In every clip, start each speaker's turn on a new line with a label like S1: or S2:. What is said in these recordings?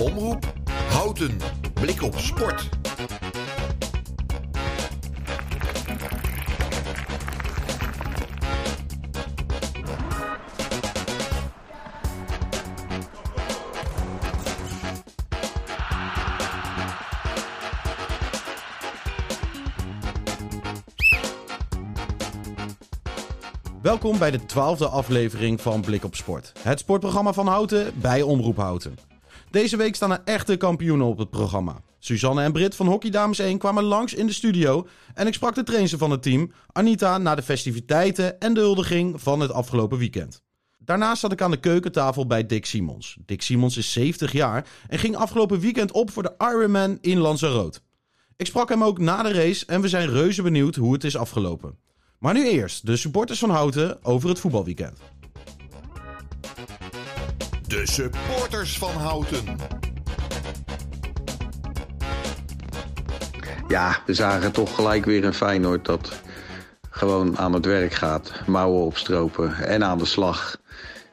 S1: Omroep Houten. Blik op sport.
S2: Welkom bij de twaalfde aflevering van Blik op Sport. Het sportprogramma van Houten bij Omroep Houten. Deze week staan er echte kampioenen op het programma. Suzanne en Brit van Hockey Dames 1 kwamen langs in de studio en ik sprak de trainer van het team, Anita, na de festiviteiten en de huldiging van het afgelopen weekend. Daarnaast zat ik aan de keukentafel bij Dick Simons. Dick Simons is 70 jaar en ging afgelopen weekend op voor de Ironman in Lanzarote. Ik sprak hem ook na de race en we zijn reuze benieuwd hoe het is afgelopen. Maar nu eerst de supporters van Houten over het voetbalweekend.
S1: De supporters van Houten.
S3: Ja, we zagen toch gelijk weer een Feyenoord dat gewoon aan het werk gaat. Mouwen opstropen en aan de slag.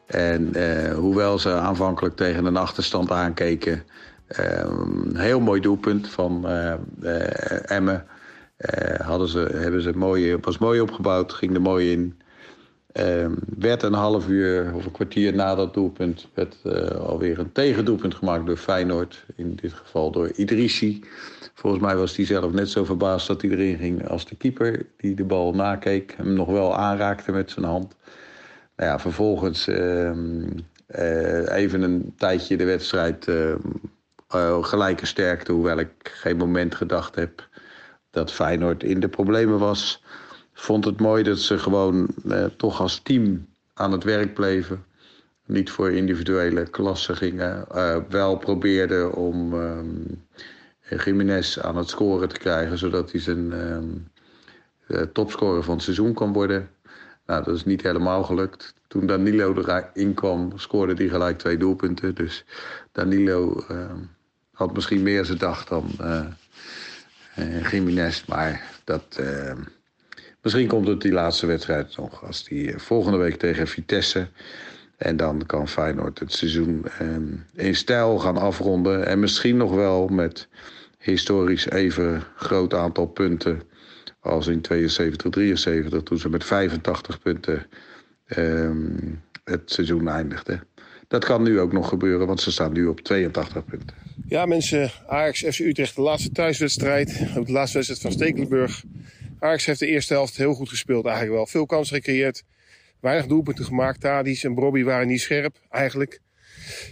S3: En eh, hoewel ze aanvankelijk tegen een achterstand aankeken... Eh, een heel mooi doelpunt van eh, eh Emmen... Uh, hadden ze, hebben ze mooi, was mooi opgebouwd, ging er mooi in. Uh, werd een half uur of een kwartier na dat doelpunt... werd uh, alweer een tegendoelpunt gemaakt door Feyenoord. In dit geval door Idrissi. Volgens mij was hij zelf net zo verbaasd dat hij erin ging als de keeper... die de bal nakeek, hem nog wel aanraakte met zijn hand. Nou ja, vervolgens ehm, even een tijdje de wedstrijd... gelijke sterkte, hoewel ik geen moment gedacht heb dat Feyenoord in de problemen was. Vond het mooi dat ze gewoon eh, toch als team aan het werk bleven. Niet voor individuele klassen gingen. Uh, wel probeerden om uh, Jiménez aan het scoren te krijgen... zodat hij zijn uh, topscorer van het seizoen kan worden. Nou, dat is niet helemaal gelukt. Toen Danilo erin kwam, scoorde hij gelijk twee doelpunten. Dus Danilo had misschien meer zijn dag dan uh, Jiménez. Maar dat, uh, misschien komt het die laatste wedstrijd nog. Als die volgende week tegen Vitesse. En dan kan Feyenoord het seizoen uh, in stijl gaan afronden. En misschien nog wel met historisch even groot aantal punten als in 72, 73, toen ze met 85 punten het seizoen eindigden. Dat kan nu ook nog gebeuren, want ze staan nu op 82 punten.
S4: Ja, mensen, Ajax FC Utrecht, de laatste thuiswedstrijd. Ook de laatste wedstrijd van Stekelenburg. Ajax heeft de eerste helft heel goed gespeeld, eigenlijk wel. Veel kansen gecreëerd. Weinig doelpunten gemaakt. Tadis en Bobby waren niet scherp, eigenlijk.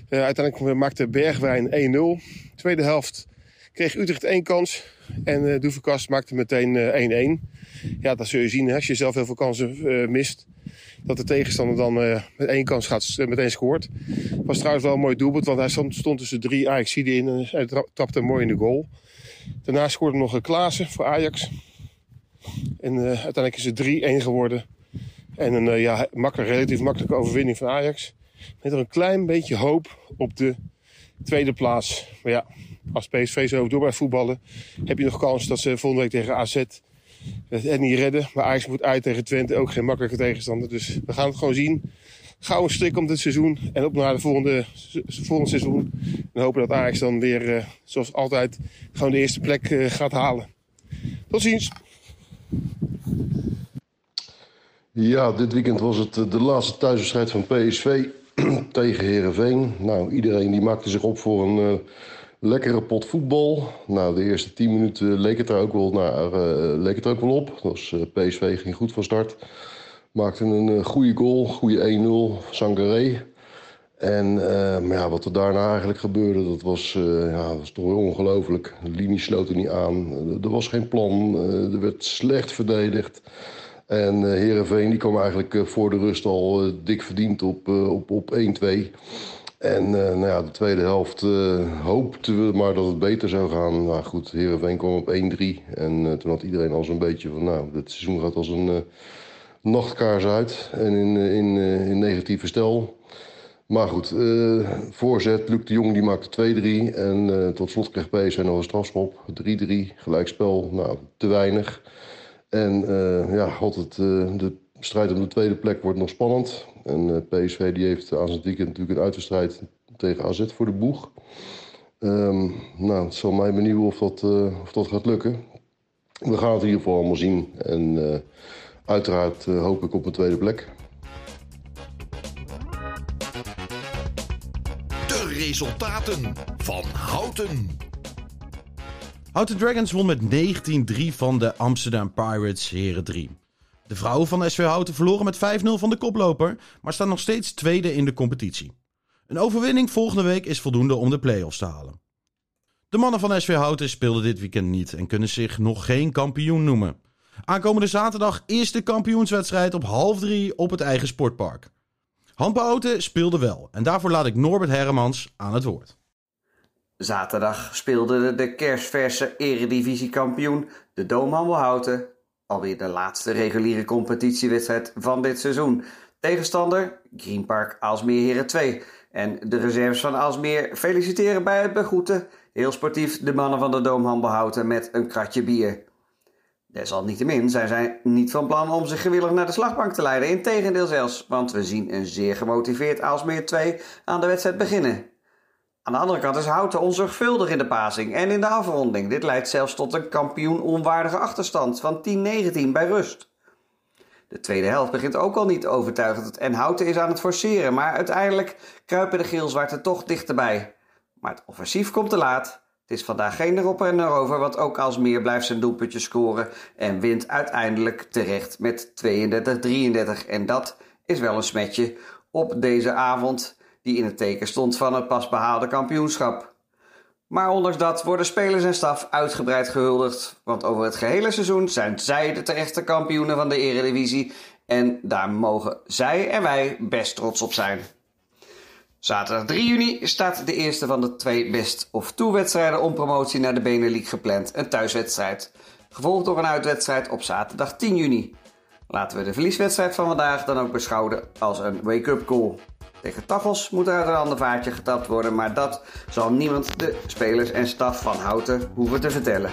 S4: Uh, uiteindelijk maakte Bergwijn 1-0. Tweede helft kreeg Utrecht één kans. En uh, maakte meteen 1-1. Uh, ja, dat zul je zien als je zelf heel veel kansen mist dat de tegenstander dan met één kans gaat, meteen scoort. Was trouwens wel een mooi doelpunt, want hij stond, stond tussen drie Ajaxiden in en hij trapte mooi in de goal. Daarna scoorde nog Klaassen voor Ajax. En uh, uiteindelijk is het 3-1 geworden. En een uh, ja, relatief makkelijke overwinning van Ajax. Met er een klein beetje hoop op de tweede plaats. Maar ja, als PSV zo door bij voetballen, heb je nog kans dat ze volgende week tegen AZ het niet redden. Maar Ajax moet uit tegen Twente, ook geen makkelijke tegenstander. Dus we gaan het gewoon zien. Gauw een strik om dit seizoen en op naar de volgende, volgende seizoen. En hopen dat Ajax dan weer, uh, zoals altijd, gewoon de eerste plek gaat halen. Tot ziens.
S5: Ja, dit weekend was het de laatste thuiswedstrijd van PSV tegen Herenveen. Nou, iedereen die maakte zich op voor een uh, lekkere pot voetbal. Nou, de eerste 10 minuten leek het er ook wel, naar, leek het er ook wel op. Uh, PSV ging goed van start. Maakte een goede goal, goede 1-0, Sangaré. En maar ja, wat er daarna eigenlijk gebeurde, dat was, ja, was toch ongelooflijk. De linie sloot er niet aan. er was geen plan. er werd slecht verdedigd. En uh, Heerenveen die kwam eigenlijk voor de rust al dik verdiend op, op, op 1-2. En nou ja, de tweede helft hoopten we maar dat het beter zou gaan. Nou goed, Heerenveen kwam op 1-3. En toen had iedereen al zo'n beetje van... nou, dit seizoen gaat als een nachtkaars uit. En in, in, in negatieve stel. Maar goed, voorzet. Luc de Jong die maakte 2-3. En tot slot kreeg PSV nog een strafschop. 3-3, gelijkspel. Nou, te weinig. En ja, had het, de strijd om de tweede plek wordt nog spannend. En uh, PSV die heeft aan het weekend natuurlijk een uitwedstrijd tegen AZ voor de boeg. Ehm, nou, het zal mij benieuwen of dat, of dat gaat lukken. We gaan het in ieder geval allemaal zien. En uiteraard hoop ik op een tweede plek.
S1: Resultaten van Houten.
S6: Houten Dragons won met 19-3 van de Amsterdam Pirates Heren 3. De vrouwen van SV Houten verloren met 5-0 van de koploper, maar staan nog steeds tweede in de competitie. Een overwinning volgende week is voldoende om de play-offs te halen. De mannen van SV Houten speelden dit weekend niet en kunnen zich nog geen kampioen noemen. Aankomende zaterdag is de kampioenswedstrijd op half drie op het eigen sportpark. Handbouwhouten speelde wel en daarvoor laat ik Norbert Herremans aan het woord.
S7: Zaterdag speelde de kerstverse eredivisiekampioen, de Doomhandelhouten, alweer de laatste reguliere competitiewedstrijd van dit seizoen. Tegenstander Greenpark Aalsmeer Heren 2. En de reserves van Aalsmeer feliciteren bij het begroeten heel sportief de mannen van de Doomhandelhouten met een kratje bier. Desalniettemin zijn zij niet van plan om zich gewillig naar de slagbank te leiden. Integendeel zelfs, want we zien een zeer gemotiveerd Aalsmeer 2 aan de wedstrijd beginnen. Aan de andere kant is Houten onzorgvuldig in de passing en in de afronding. Dit leidt zelfs tot een kampioen onwaardige achterstand van 10-19 bij rust. De tweede helft begint ook al niet overtuigend en Houten is aan het forceren, maar uiteindelijk kruipen de geel-zwarte toch dichterbij. Maar het offensief komt te laat. Het is vandaag geen erop en erover, want ook als meer blijft zijn doelpuntje scoren en wint uiteindelijk terecht met 32-33. En dat is wel een smetje op deze avond die in het teken stond van het pas behaalde kampioenschap. Maar ondanks dat worden spelers en staf uitgebreid gehuldigd, want over het gehele seizoen zijn zij de terechte kampioenen van de Eredivisie en daar mogen zij en wij best trots op zijn. Zaterdag 3 juni staat de eerste van de twee best of two wedstrijden om promotie naar de Benelux gepland, een thuiswedstrijd, gevolgd door een uitwedstrijd op zaterdag 10 juni. Laten we de verlieswedstrijd van vandaag dan ook beschouwen als een wake-up call. Tegen Tachels moet er uit een ander vaartje getapt worden, maar dat zal niemand de spelers en staf van Houten hoeven te vertellen.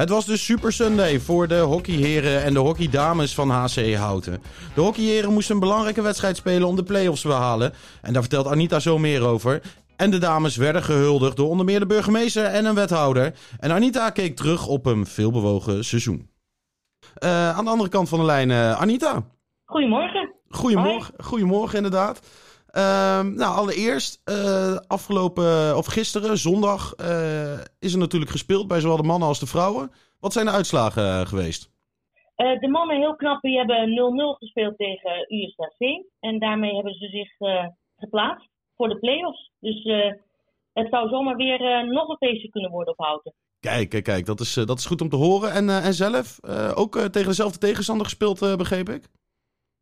S6: Het was dus Super Sunday voor de hockeyheren en de hockeydames van HC Houten. De hockeyheren moesten een belangrijke wedstrijd spelen om de play-offs te behalen. En daar vertelt Anita zo meer over. En de dames werden gehuldigd door onder meer de burgemeester en een wethouder. En Anita keek terug op een veelbewogen seizoen. Uh, aan de andere kant van de lijn, uh, Anita.
S8: Goedemorgen.
S6: Goedemorgen, goedemorgen inderdaad. Uh, nou, allereerst, uh, afgelopen, of gisteren, zondag, uh, is er natuurlijk gespeeld bij zowel de mannen als de vrouwen. Wat zijn de uitslagen uh, geweest?
S8: de mannen, heel knap, die hebben 0-0 gespeeld tegen USAC. En daarmee hebben ze zich geplaatst voor de play-offs. Dus het zou zomaar weer nog een feestje kunnen worden op Houten.
S6: Kijk, kijk, kijk, dat is, dat is goed om te horen. En, en zelf, ook tegen dezelfde tegenstander gespeeld, begreep ik?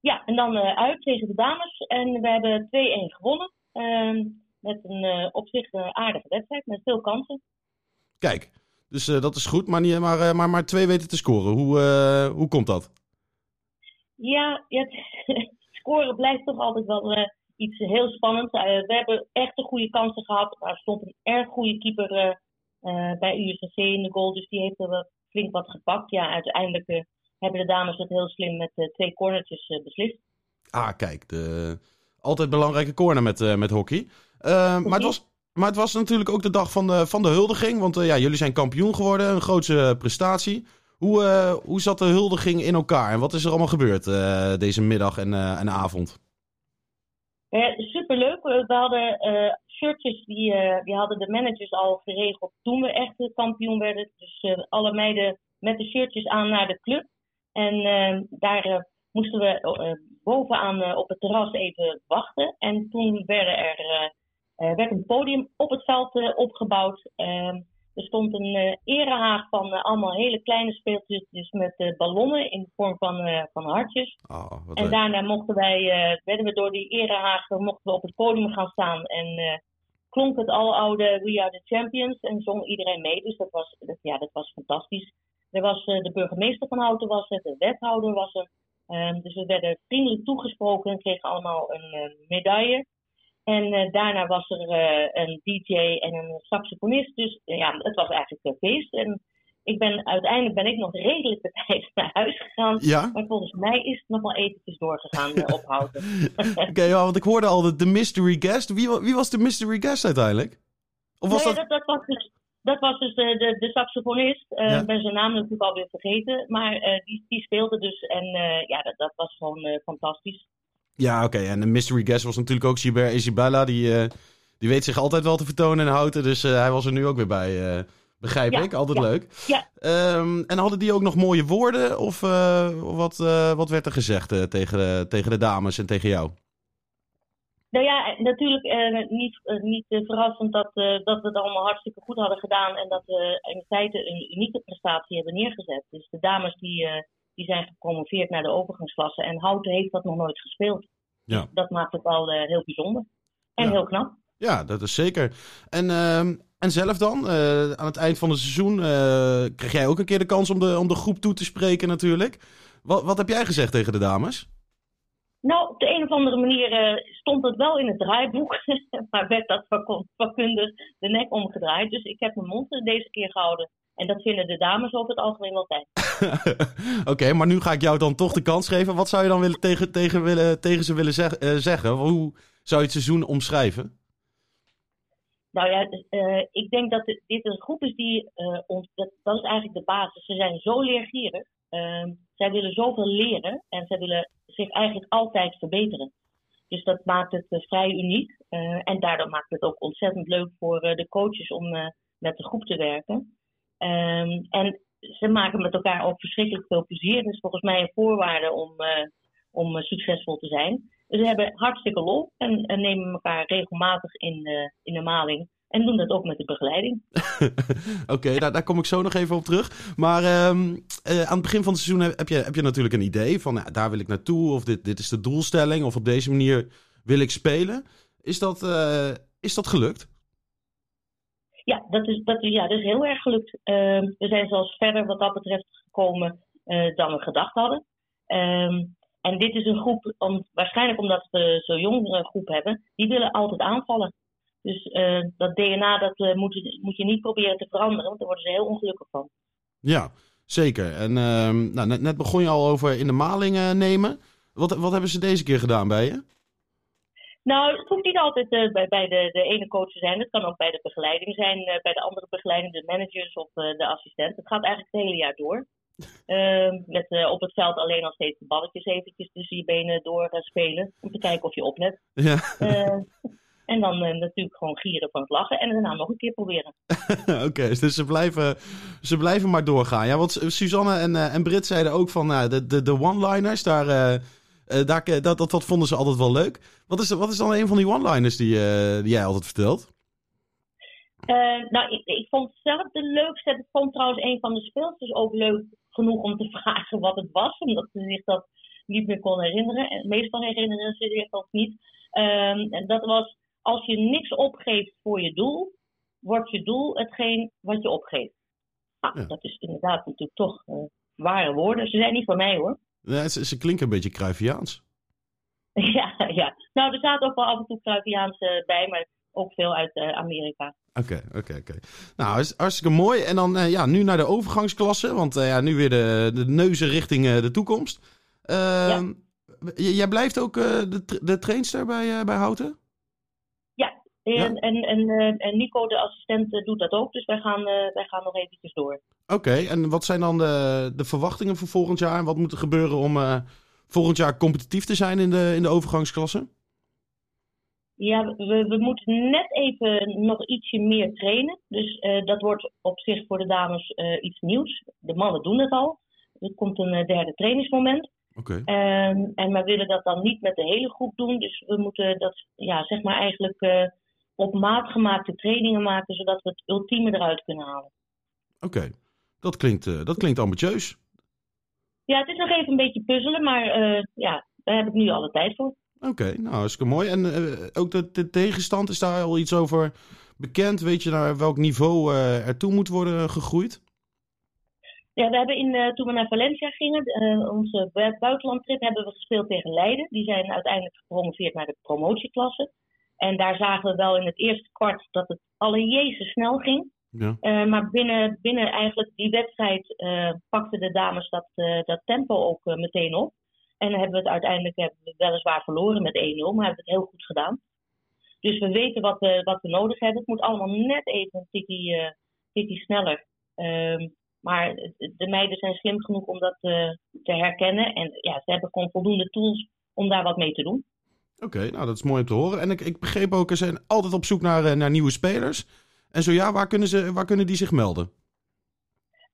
S8: Ja, en dan uh, uit tegen de dames. En we hebben 2-1 gewonnen. Uh, met een uh, op zich aardige wedstrijd, met veel kansen.
S6: Kijk, dus dat is goed, maar, niet, maar, maar, maar twee weten te scoren. Hoe, hoe komt dat?
S8: Ja, het scoren blijft toch altijd wel iets heel spannends. we hebben echt een goede kansen gehad. Er stond een erg goede keeper bij USC in de goal, dus die heeft er flink wat gepakt. Ja, uiteindelijk hebben de dames het heel slim met uh, twee cornertjes uh, beslist.
S6: Ah, kijk, de altijd belangrijke corner met, uh, met hockey. maar, het was, maar het was natuurlijk ook de dag van de, van de huldiging. Want ja, jullie zijn kampioen geworden, een grootse prestatie. Hoe, hoe zat de huldiging in elkaar en wat is er allemaal gebeurd deze middag en, en avond?
S8: superleuk. We hadden shirtjes, die, die hadden de managers al geregeld toen we echt kampioen werden. Dus alle meiden met de shirtjes aan naar de club. En uh, daar uh, moesten we uh, bovenaan op het terras even wachten. En toen werden er, werd een podium op het veld opgebouwd. Ehm, er stond een erehaag van allemaal hele kleine speeltjes dus met ballonnen in de vorm van, van hartjes.
S6: Oh,
S8: en daarna mochten wij, werden we door die erehaag mochten we op het podium gaan staan. En klonk het aloude We Are The Champions en zong iedereen mee. Dus dat was, dat, ja, dat was fantastisch. Er was uh, de burgemeester van Houten was er, de wethouder was er. Um, dus we werden vriendelijk toegesproken en kregen allemaal een uh, medaille. En uh, daarna was er een DJ en een saxofonist. Dus ja, het was eigenlijk een feest. En ik ben, uiteindelijk ben ik nog redelijk de tijd naar huis gegaan.
S6: Ja?
S8: Maar volgens mij is het nog wel eventjes doorgegaan ophouden.
S6: Oké, ja, want ik hoorde al de, de mystery guest. Wie, wie was de mystery guest uiteindelijk?
S8: Of was nee, dat... Dat, dat was dus, dat was dus de, de, de saxofonist. Uh, ja. Ik ben zijn naam natuurlijk alweer vergeten. Maar uh, die, die speelde dus. En uh, ja, dat, dat was gewoon fantastisch.
S6: Ja, oké. Okay. En de mystery guest was natuurlijk ook Gilbert Isabella. Die, die weet zich altijd wel te vertonen en houden. Dus hij was er nu ook weer bij. Begrijp
S8: ja,
S6: ik, altijd
S8: ja,
S6: leuk.
S8: Ja.
S6: Um, en hadden die ook nog mooie woorden? Of wat, wat werd er gezegd tegen, tegen de dames en tegen jou?
S8: Nou ja, natuurlijk eh, niet, uh, niet uh, verrassend dat, dat we het allemaal hartstikke goed hadden gedaan en dat we in feite een unieke prestatie hebben neergezet. Dus de dames die, die zijn gepromoveerd naar de overgangsklasse en Houten heeft dat nog nooit gespeeld.
S6: Ja.
S8: Dat maakt het al heel bijzonder en
S6: ja.
S8: heel knap.
S6: Ja, dat is zeker. En, ehm, en zelf dan, aan het eind van het seizoen, kreeg jij ook een keer de kans om de, om de groep toe te spreken natuurlijk. Wat, wat heb jij gezegd tegen de dames?
S8: Nou, op de een of andere manier uh, stond het wel in het draaiboek, maar werd dat vakkundig de nek omgedraaid. Dus ik heb mijn mond deze keer gehouden. En dat vinden de dames over het algemeen wel fijn.
S6: Oké, okay, maar nu ga ik jou dan toch de kans geven. Wat zou je dan willen tegen, tegen, willen, tegen ze willen zeg, uh, zeggen? Hoe zou je het seizoen omschrijven?
S8: Nou ja, uh, ik denk dat dit een groep is die, ons, dat, dat is eigenlijk de basis. Ze zijn zo leergierig. Ehm, zij willen zoveel leren en zij willen zich eigenlijk altijd verbeteren. Dus dat maakt het uh, vrij uniek. Uh, en daardoor maakt het ook ontzettend leuk voor uh, de coaches om met de groep te werken. Um, en ze maken met elkaar ook verschrikkelijk veel plezier. Dat is volgens mij een voorwaarde om, om succesvol te zijn. Dus ze hebben hartstikke lol en, en nemen elkaar regelmatig in, in de maling. En doen dat ook met de begeleiding.
S6: Oké, okay, daar, daar, kom ik zo nog even op terug. Maar um, uh, aan het begin van het seizoen heb je, heb je natuurlijk een idee van nou, daar wil ik naartoe. Of dit, dit is de doelstelling. Of op deze manier wil ik spelen. Is dat, uh, is dat gelukt?
S8: Ja, dat is, dat, ja, dat is heel erg gelukt. Uh, we zijn zelfs verder wat dat betreft gekomen uh, dan we gedacht hadden. Um, en dit is een groep, om, waarschijnlijk omdat we zo'n jong groep hebben, die willen altijd aanvallen. Dus uh, dat DNA dat, uh, moet, je, moet je niet proberen te veranderen, want daar worden ze heel ongelukkig van.
S6: Ja, zeker. En uh, nou, net, net, begon je al over in de maling nemen. Wat, wat hebben ze deze keer gedaan bij je?
S8: Nou, het hoeft niet altijd bij, bij de, de ene coach te zijn. Het kan ook bij de begeleiding zijn, bij de andere begeleiding, de managers of de assistent. Het gaat eigenlijk het hele jaar door. Ehm, met op het veld alleen al steeds de balletjes eventjes tussen je benen door spelen. Om te kijken of je oplet.
S6: Ja.
S8: En dan uh, natuurlijk gewoon gieren van het lachen. En daarna nog een keer proberen.
S6: Oké, okay, dus ze blijven, ze blijven maar doorgaan. Ja, want Suzanne en, uh, en Britt zeiden ook van uh, de, de, de one-liners, daar, daar, dat, dat, dat vonden ze altijd wel leuk. Wat is, wat is dan een van die one-liners die, die jij altijd vertelt?
S8: nou, ik, ik vond zelf de leukste. Ik vond trouwens een van de speelsters ook leuk genoeg om te vragen wat het was. Omdat ze zich dat niet meer kon herinneren. En meestal herinneren ze zich dat niet. Um, en dat was als je niks opgeeft voor je doel, wordt je doel hetgeen wat je opgeeft. Nou, ja. dat is inderdaad natuurlijk toch uh, ware woorden. Ze zijn niet van mij hoor.
S6: Ze, ze klinken een beetje Cruyffiaans.
S8: ja, ja. Nou, er staat ook wel af en toe Cruyffiaans uh, bij, maar ook veel uit uh, Amerika.
S6: Oké, oké, oké. Nou, is hartstikke mooi. En dan ja, nu naar de overgangsklasse, want ja, nu weer de, de neuzen richting de toekomst.
S8: ja.
S6: Jij blijft ook de, de trainster bij, bij Houten?
S8: En, ja. en, en, en, Nico, de assistent, doet dat ook. Dus wij gaan, uh, wij gaan nog eventjes door.
S6: Oké, okay, en wat zijn dan de, de verwachtingen voor volgend jaar? En wat moet er gebeuren om volgend jaar competitief te zijn in de, in de overgangsklasse?
S8: Ja, we, we moeten net even nog ietsje meer trainen. Dus uh, dat wordt op zich voor de dames iets nieuws. De mannen doen het al. Er komt een derde trainingsmoment.
S6: Okay.
S8: Um, en we willen dat dan niet met de hele groep doen. Dus we moeten dat, ja, zeg maar eigenlijk op maat gemaakte trainingen maken, zodat we het ultieme eruit kunnen halen.
S6: Oké, okay. dat, klinkt, uh, dat klinkt ambitieus.
S8: Ja, het is nog even een beetje puzzelen, maar uh, ja, daar heb ik nu alle tijd voor.
S6: Oké, okay, nou, hartstikke mooi. En uh, ook de, de, tegenstand, is daar al iets over bekend? Weet je naar welk niveau ertoe moet worden gegroeid?
S8: Ja, we hebben in, toen we naar Valencia gingen, onze buitenlandtrip, hebben we gespeeld tegen Leiden. Die zijn uiteindelijk gepromoveerd naar de promotieklasse. En daar zagen we wel in het eerste kwart dat het alle jezus snel ging.
S9: Ja.
S8: Eh, maar binnen, binnen eigenlijk die wedstrijd uh, pakten de dames dat, uh, dat tempo ook meteen op. En hebben we het uiteindelijk hebben we weliswaar verloren met 1-0, maar hebben het heel goed gedaan. Dus we weten wat we, wat we nodig hebben. Het moet allemaal net even een tikkie, tikkie sneller. Ehm, maar de meiden zijn slim genoeg om dat te herkennen. En ja, ze hebben gewoon voldoende tools om daar wat mee te doen.
S9: Oké, okay, nou dat is mooi om te horen. En ik, ik begreep ook, er zijn altijd op zoek naar, naar nieuwe spelers. En zo ja, waar kunnen, ze, waar kunnen die zich melden?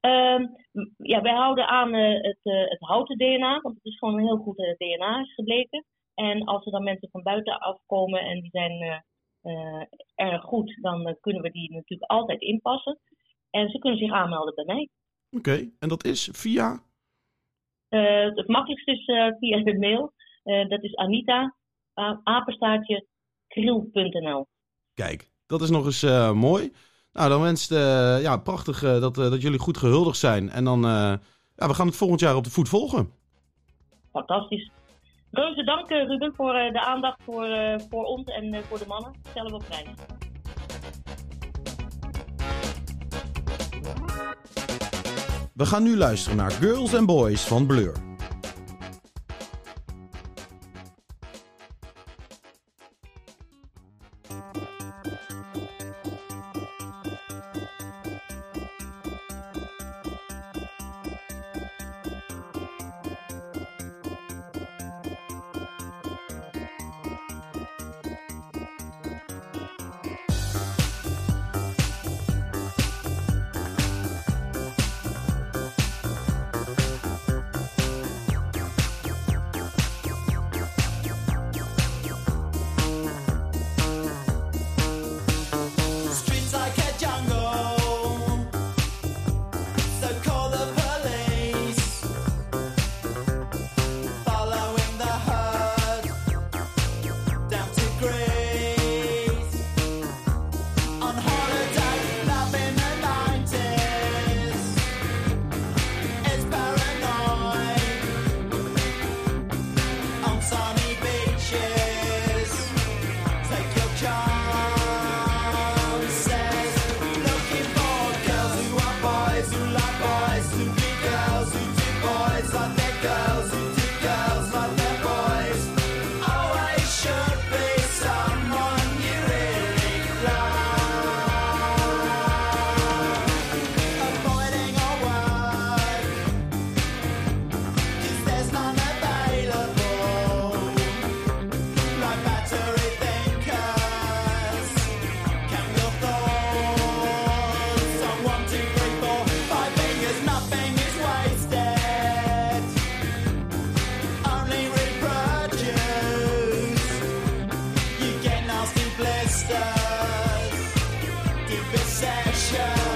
S8: Um, ja, wij houden aan uh, het, uh, het houten DNA, want het is gewoon een heel goed uh, DNA is gebleken. En als er dan mensen van buiten afkomen en die zijn erg goed, dan kunnen we die natuurlijk altijd inpassen. En ze kunnen zich aanmelden bij mij.
S9: Oké, okay, en dat is via?
S8: het makkelijkste is via de mail. dat is Anita, apenstaartje, kriel.nl.
S9: Kijk, dat is nog eens uh, mooi. Nou, dan wenst uh, ja, prachtig uh, dat, dat jullie goed gehuldigd zijn. En dan, ja, we gaan het volgend jaar op de voet volgen.
S8: Fantastisch. Reuze dank Ruben voor de aandacht voor, voor ons en voor de mannen. Stellen we op prijs.
S9: We gaan nu luisteren naar Girls and Boys van Blur.
S10: vistas
S6: de.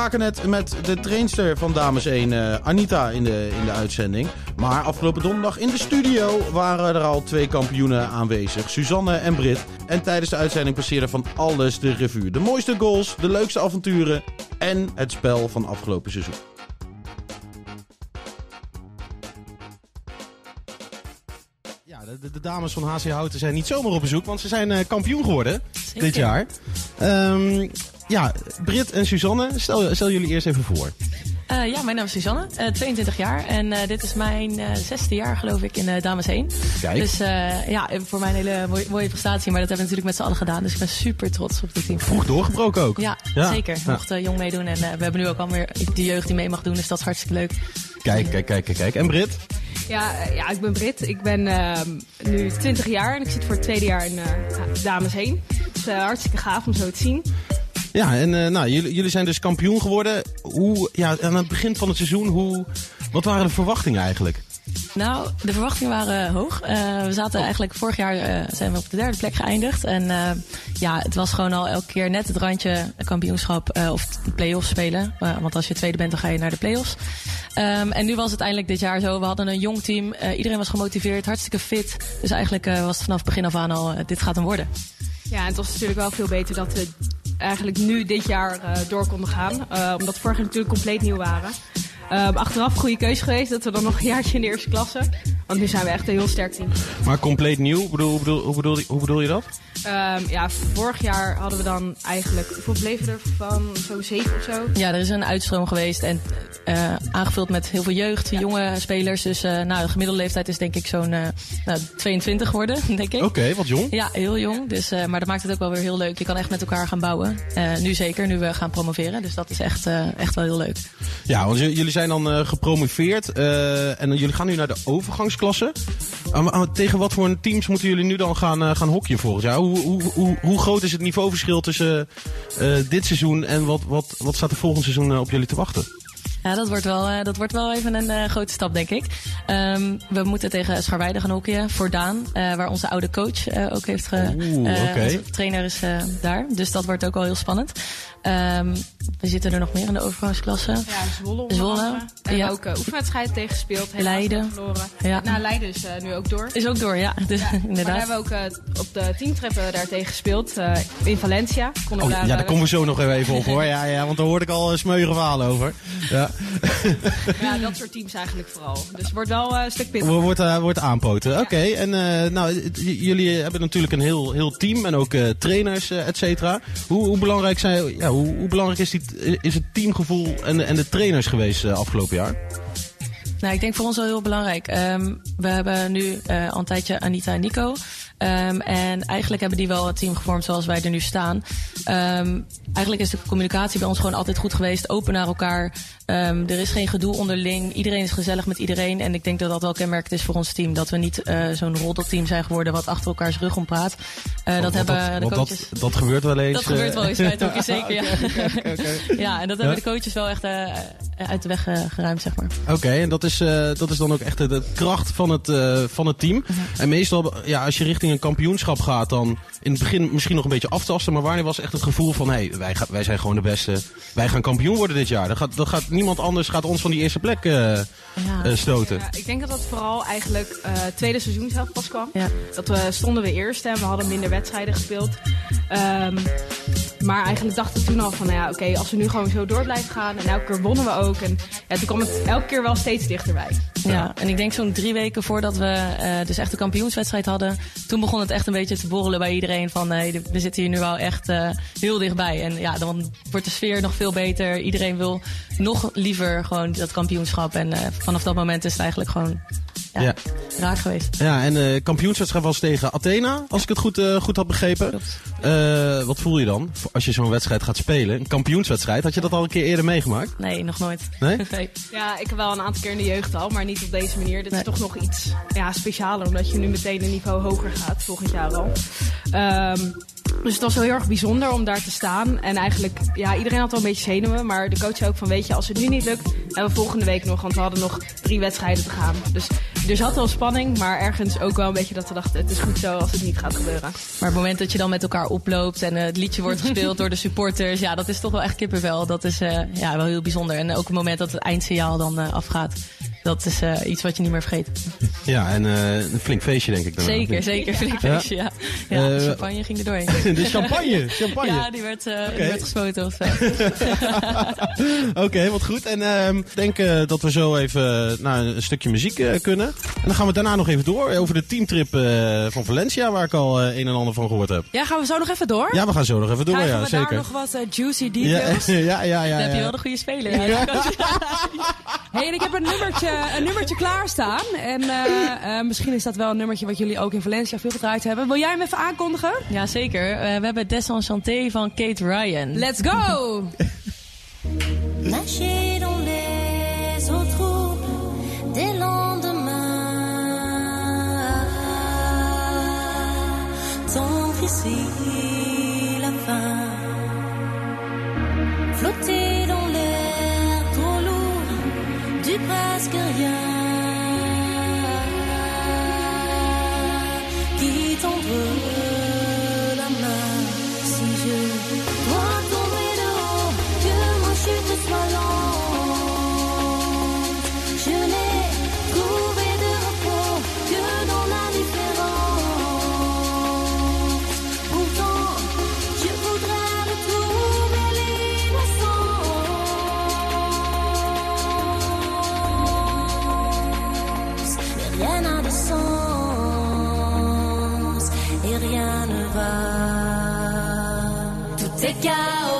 S6: Spraken net met de trainster van Dames 1, uh, Anita, in de, in de uitzending. Maar afgelopen donderdag in de studio waren er al twee kampioenen aanwezig. Suzanne en Brit. En tijdens de uitzending passeerde van alles de revue. De mooiste goals, de leukste avonturen en het spel van afgelopen seizoen. Ja, de, de, dames van HC Houten zijn niet zomaar op bezoek, want ze zijn uh, kampioen geworden
S11: Zeker.
S6: dit jaar. Um, ja, Brit en Suzanne, stel, stel jullie eerst even voor.
S11: Uh, ja, mijn naam is Suzanne, uh, 22 jaar. En uh, dit is mijn zesde jaar, geloof ik, in Dames 1.
S6: Kijk.
S11: Dus ja, voor mij een hele mooie, mooie, prestatie. Maar dat hebben we natuurlijk met z'n allen gedaan. Dus ik ben super trots op dit team.
S6: Vroeg doorgebroken ook.
S11: Ja, ja. zeker. Ja. Mocht jong meedoen. En we hebben nu ook alweer de jeugd die mee mag doen. Dus dat is hartstikke leuk.
S6: Kijk, kijk, kijk, kijk. En Brit?
S12: Ja, ja, ik ben Brit. Ik ben nu 20 jaar en ik zit voor het tweede jaar in Dames 1. Dus hartstikke gaaf om zo te zien.
S6: Ja, en uh, nou, jullie, jullie zijn dus kampioen geworden. Hoe, ja, aan het begin van het seizoen, hoe, wat waren de verwachtingen eigenlijk?
S11: Nou, de verwachtingen waren hoog. Uh, we zaten eigenlijk vorig jaar uh, zijn we op de derde plek geëindigd. En uh, ja, het was gewoon al elke keer net het randje kampioenschap of de play-offs spelen. want als je tweede bent, dan ga je naar de play-offs. Um, en nu was het eindelijk dit jaar zo. We hadden een jong team. iedereen was gemotiveerd, hartstikke fit. Dus eigenlijk was het vanaf begin af aan al, dit gaat hem worden.
S12: Ja, en het was natuurlijk wel veel beter dat we eigenlijk nu dit jaar uh, door konden gaan. Uh, omdat vorig jaar natuurlijk compleet nieuw waren. Uh, achteraf goede keuze geweest dat we dan nog een jaartje in de eerste klasse. Want nu zijn we echt een heel sterk team.
S6: Maar compleet nieuw, bedoel, bedoel, hoe, bedoel, hoe bedoel je dat?
S12: Um, ja, vorig jaar hadden we dan eigenlijk, hoeveel bleven er van? Zo'n zeven of zo?
S11: Ja, er is een uitstroom geweest en uh, aangevuld met heel veel jeugd, jonge spelers. Dus uh, nou, de gemiddelde leeftijd is denk ik zo'n uh, nou, 22 geworden, denk ik.
S6: Oké, okay, wat jong.
S11: Ja, heel jong. Dus, maar dat maakt het ook wel weer heel leuk. Je kan echt met elkaar gaan bouwen. nu zeker, nu we gaan promoveren. Dus dat is echt, echt wel heel leuk.
S6: Ja, want jullie zijn dan gepromoveerd en jullie gaan nu naar de overgangsklasse. tegen wat voor teams moeten jullie nu dan gaan, gaan hockeyen volgend jaar? Hoe, hoe, hoe, hoe, groot is het niveauverschil tussen dit seizoen en wat, wat, wat staat er volgend seizoen op jullie te wachten?
S11: Ja, dat wordt wel, dat wordt wel even een uh, grote stap, denk ik. Um, we moeten tegen Scharweide gaan hockeyen voor Daan. Uh, waar onze oude coach ook heeft ge...
S6: Oeh, okay.
S11: trainer is daar. Dus dat wordt ook wel heel spannend. Um, we zitten er nog meer in de overgangsklasse.
S12: Ja, Zwolle.
S11: Zwolle.
S12: En ja. ook uh, oefenwedstrijd tegen gespeeld.
S11: Leiden.
S12: Verloren. Ja. Nou, Leiden is uh, nu ook door.
S11: Is ook door, ja. Dus, ja. inderdaad.
S12: Maar daar hebben we ook uh, op de teamtreppen daar tegen gespeeld. Uh, in Valencia.
S6: Konden oh,
S12: daar,
S6: ja, daar komen we zo nog even op hoor. Ja, ja, want daar hoorde ik al smeuïge verhalen over. Ja.
S12: ja, dat soort teams eigenlijk vooral. Dus het wordt wel een stuk pittig.
S6: Wordt, wordt aanpoten. Oké, okay. en nou, jullie hebben natuurlijk een heel, heel team en ook trainers, et cetera. Hoe, hoe, belangrijk zijn, ja, hoe, hoe belangrijk is, die, is het teamgevoel en, en de trainers geweest uh, afgelopen jaar?
S11: Nou, ik denk voor ons wel heel belangrijk. Um, we hebben nu uh, al een tijdje Anita en Nico. Um, en eigenlijk hebben die wel het team gevormd zoals wij er nu staan. Um, eigenlijk is de communicatie bij ons gewoon altijd goed geweest. Open naar elkaar. Um, er is geen gedoe onderling. Iedereen is gezellig met iedereen. En ik denk dat dat wel kenmerkend is voor ons team. Dat we niet uh, zo'n roddelteam zijn geworden wat achter elkaars rug om praat. Uh, dat hebben
S6: dat,
S11: de coaches...
S6: Dat, dat gebeurt wel eens.
S11: Dat gebeurt wel eens bij het hockey, zeker. Ja. okay, okay. ja, en dat hebben de coaches wel echt uh, uit de weg geruimd, zeg maar.
S6: Oké, en dat is, dat is dan ook echt de, kracht van het, van het team. -huh. En meestal, ja, als je richting een kampioenschap gaat, dan in het begin misschien nog een beetje aftasten. Maar wanneer was echt het gevoel van, hé, hey, wij, wij zijn gewoon de beste. Wij gaan kampioen worden dit jaar. Dat gaat, dat gaat, niemand anders gaat ons van die eerste plek uh, ja. uh, stoten.
S12: Ja, ik denk dat dat vooral eigenlijk uh, tweede seizoen zelf pas kwam. Ja. Dat we stonden we eerst en we hadden minder wedstrijden gespeeld. Um, maar eigenlijk dachten we toen al van, nou ja, oké, okay, als we nu gewoon zo door blijven gaan. En elke keer wonnen we ook. En ja, toen kwam het elke keer wel steeds dichterbij.
S11: Ja, ja en ik denk zo'n drie weken voordat we uh, dus echt de kampioenswedstrijd hadden. Toen begon het echt een beetje te borrelen bij iedereen. Van, nee, we zitten hier nu wel echt uh, heel dichtbij. En ja, dan wordt de sfeer nog veel beter. Iedereen wil nog liever gewoon dat kampioenschap. En uh, vanaf dat moment is het eigenlijk gewoon ja, ja. raak geweest.
S6: Ja, en de uh, kampioenswedstrijd was tegen Athena, als ik het goed, uh, goed had begrepen. Uh, wat voel je dan als je zo'n wedstrijd gaat spelen? Een kampioenswedstrijd, had je dat al een keer eerder meegemaakt?
S11: Nee, nog nooit.
S6: Nee?
S11: nee.
S12: Ja, ik heb wel een aantal keer in de jeugd al, maar niet op deze manier. Dit nee. is toch nog iets ja, specialer, omdat je nu meteen een niveau hoger gaat, volgend jaar al. Um, dus het was wel heel erg bijzonder om daar te staan. En eigenlijk, ja, iedereen had wel een beetje zenuwen. Maar de coach zei ook van, weet je, als het nu niet lukt, hebben we volgende week nog. Want we hadden nog drie wedstrijden te gaan. Dus
S13: er zat wel spanning, maar ergens ook wel een beetje dat we dachten, het is goed zo als het niet gaat gebeuren.
S11: Maar het moment dat je dan met elkaar oploopt en eh, het liedje wordt gespeeld door de supporters, ja, dat is toch wel echt kippenvel. Dat is uh, ja, wel heel bijzonder. En ook het moment dat het eindsignaal dan uh, afgaat. Dat is uh, iets wat je niet meer vergeet.
S6: Ja, en uh, een flink feestje denk ik dan.
S11: Zeker, zeker. Flink feestje, ja. Ja, ja uh, de champagne ging er doorheen.
S6: de champagne? champagne.
S11: Ja, die werd, okay. die werd gespoten. Of
S6: Oké, okay, wat goed. En ehm, ik denk dat we zo even naar een stukje muziek kunnen. En dan gaan we daarna nog even door over de teamtrip van Valencia, waar ik al een en ander van gehoord heb.
S13: Ja, gaan we zo nog even door?
S6: Ja, we gaan zo nog even door,
S13: Krijgen
S6: ja,
S13: we
S6: zeker.
S13: daar nog wat juicy details?
S6: Ja, ja, ja. ja,
S11: Dan heb je wel de goede speler.
S13: Hey, en ik heb een nummertje een nummertje klaarstaan. En uh, uh, misschien is dat wel een nummertje wat jullie ook in Valencia veel gedraaid hebben. Wil jij hem even aankondigen?
S11: Jazeker. Uh, we hebben Desenchanté van Kate Ryan.
S13: Let's go!
S14: Ici la fin. Flotter presque rien
S13: Chao.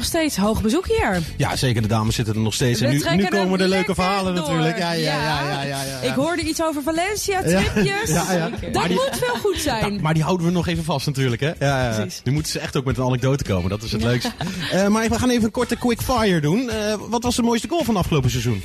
S13: Nog steeds hoog bezoek hier.
S6: Ja, zeker. De dames zitten er nog steeds.
S13: We
S6: en nu, komen de leuke verhalen
S13: door.
S6: natuurlijk. Ja, ja, ja.
S13: Ja.
S6: ja, ja, ja, ja.
S13: Ik hoorde iets over Valencia, tripjes.
S6: Ja, ja.
S13: Dat
S6: die-
S13: moet veel goed zijn.
S6: Maar die houden we nog even vast natuurlijk. Hè? Ja, ja, ja.
S13: Precies.
S6: Nu moeten ze echt ook met een anekdote komen. Dat is het leukste. Eh, maar we gaan even een korte quick fire doen. Eh, wat was de mooiste goal van afgelopen seizoen?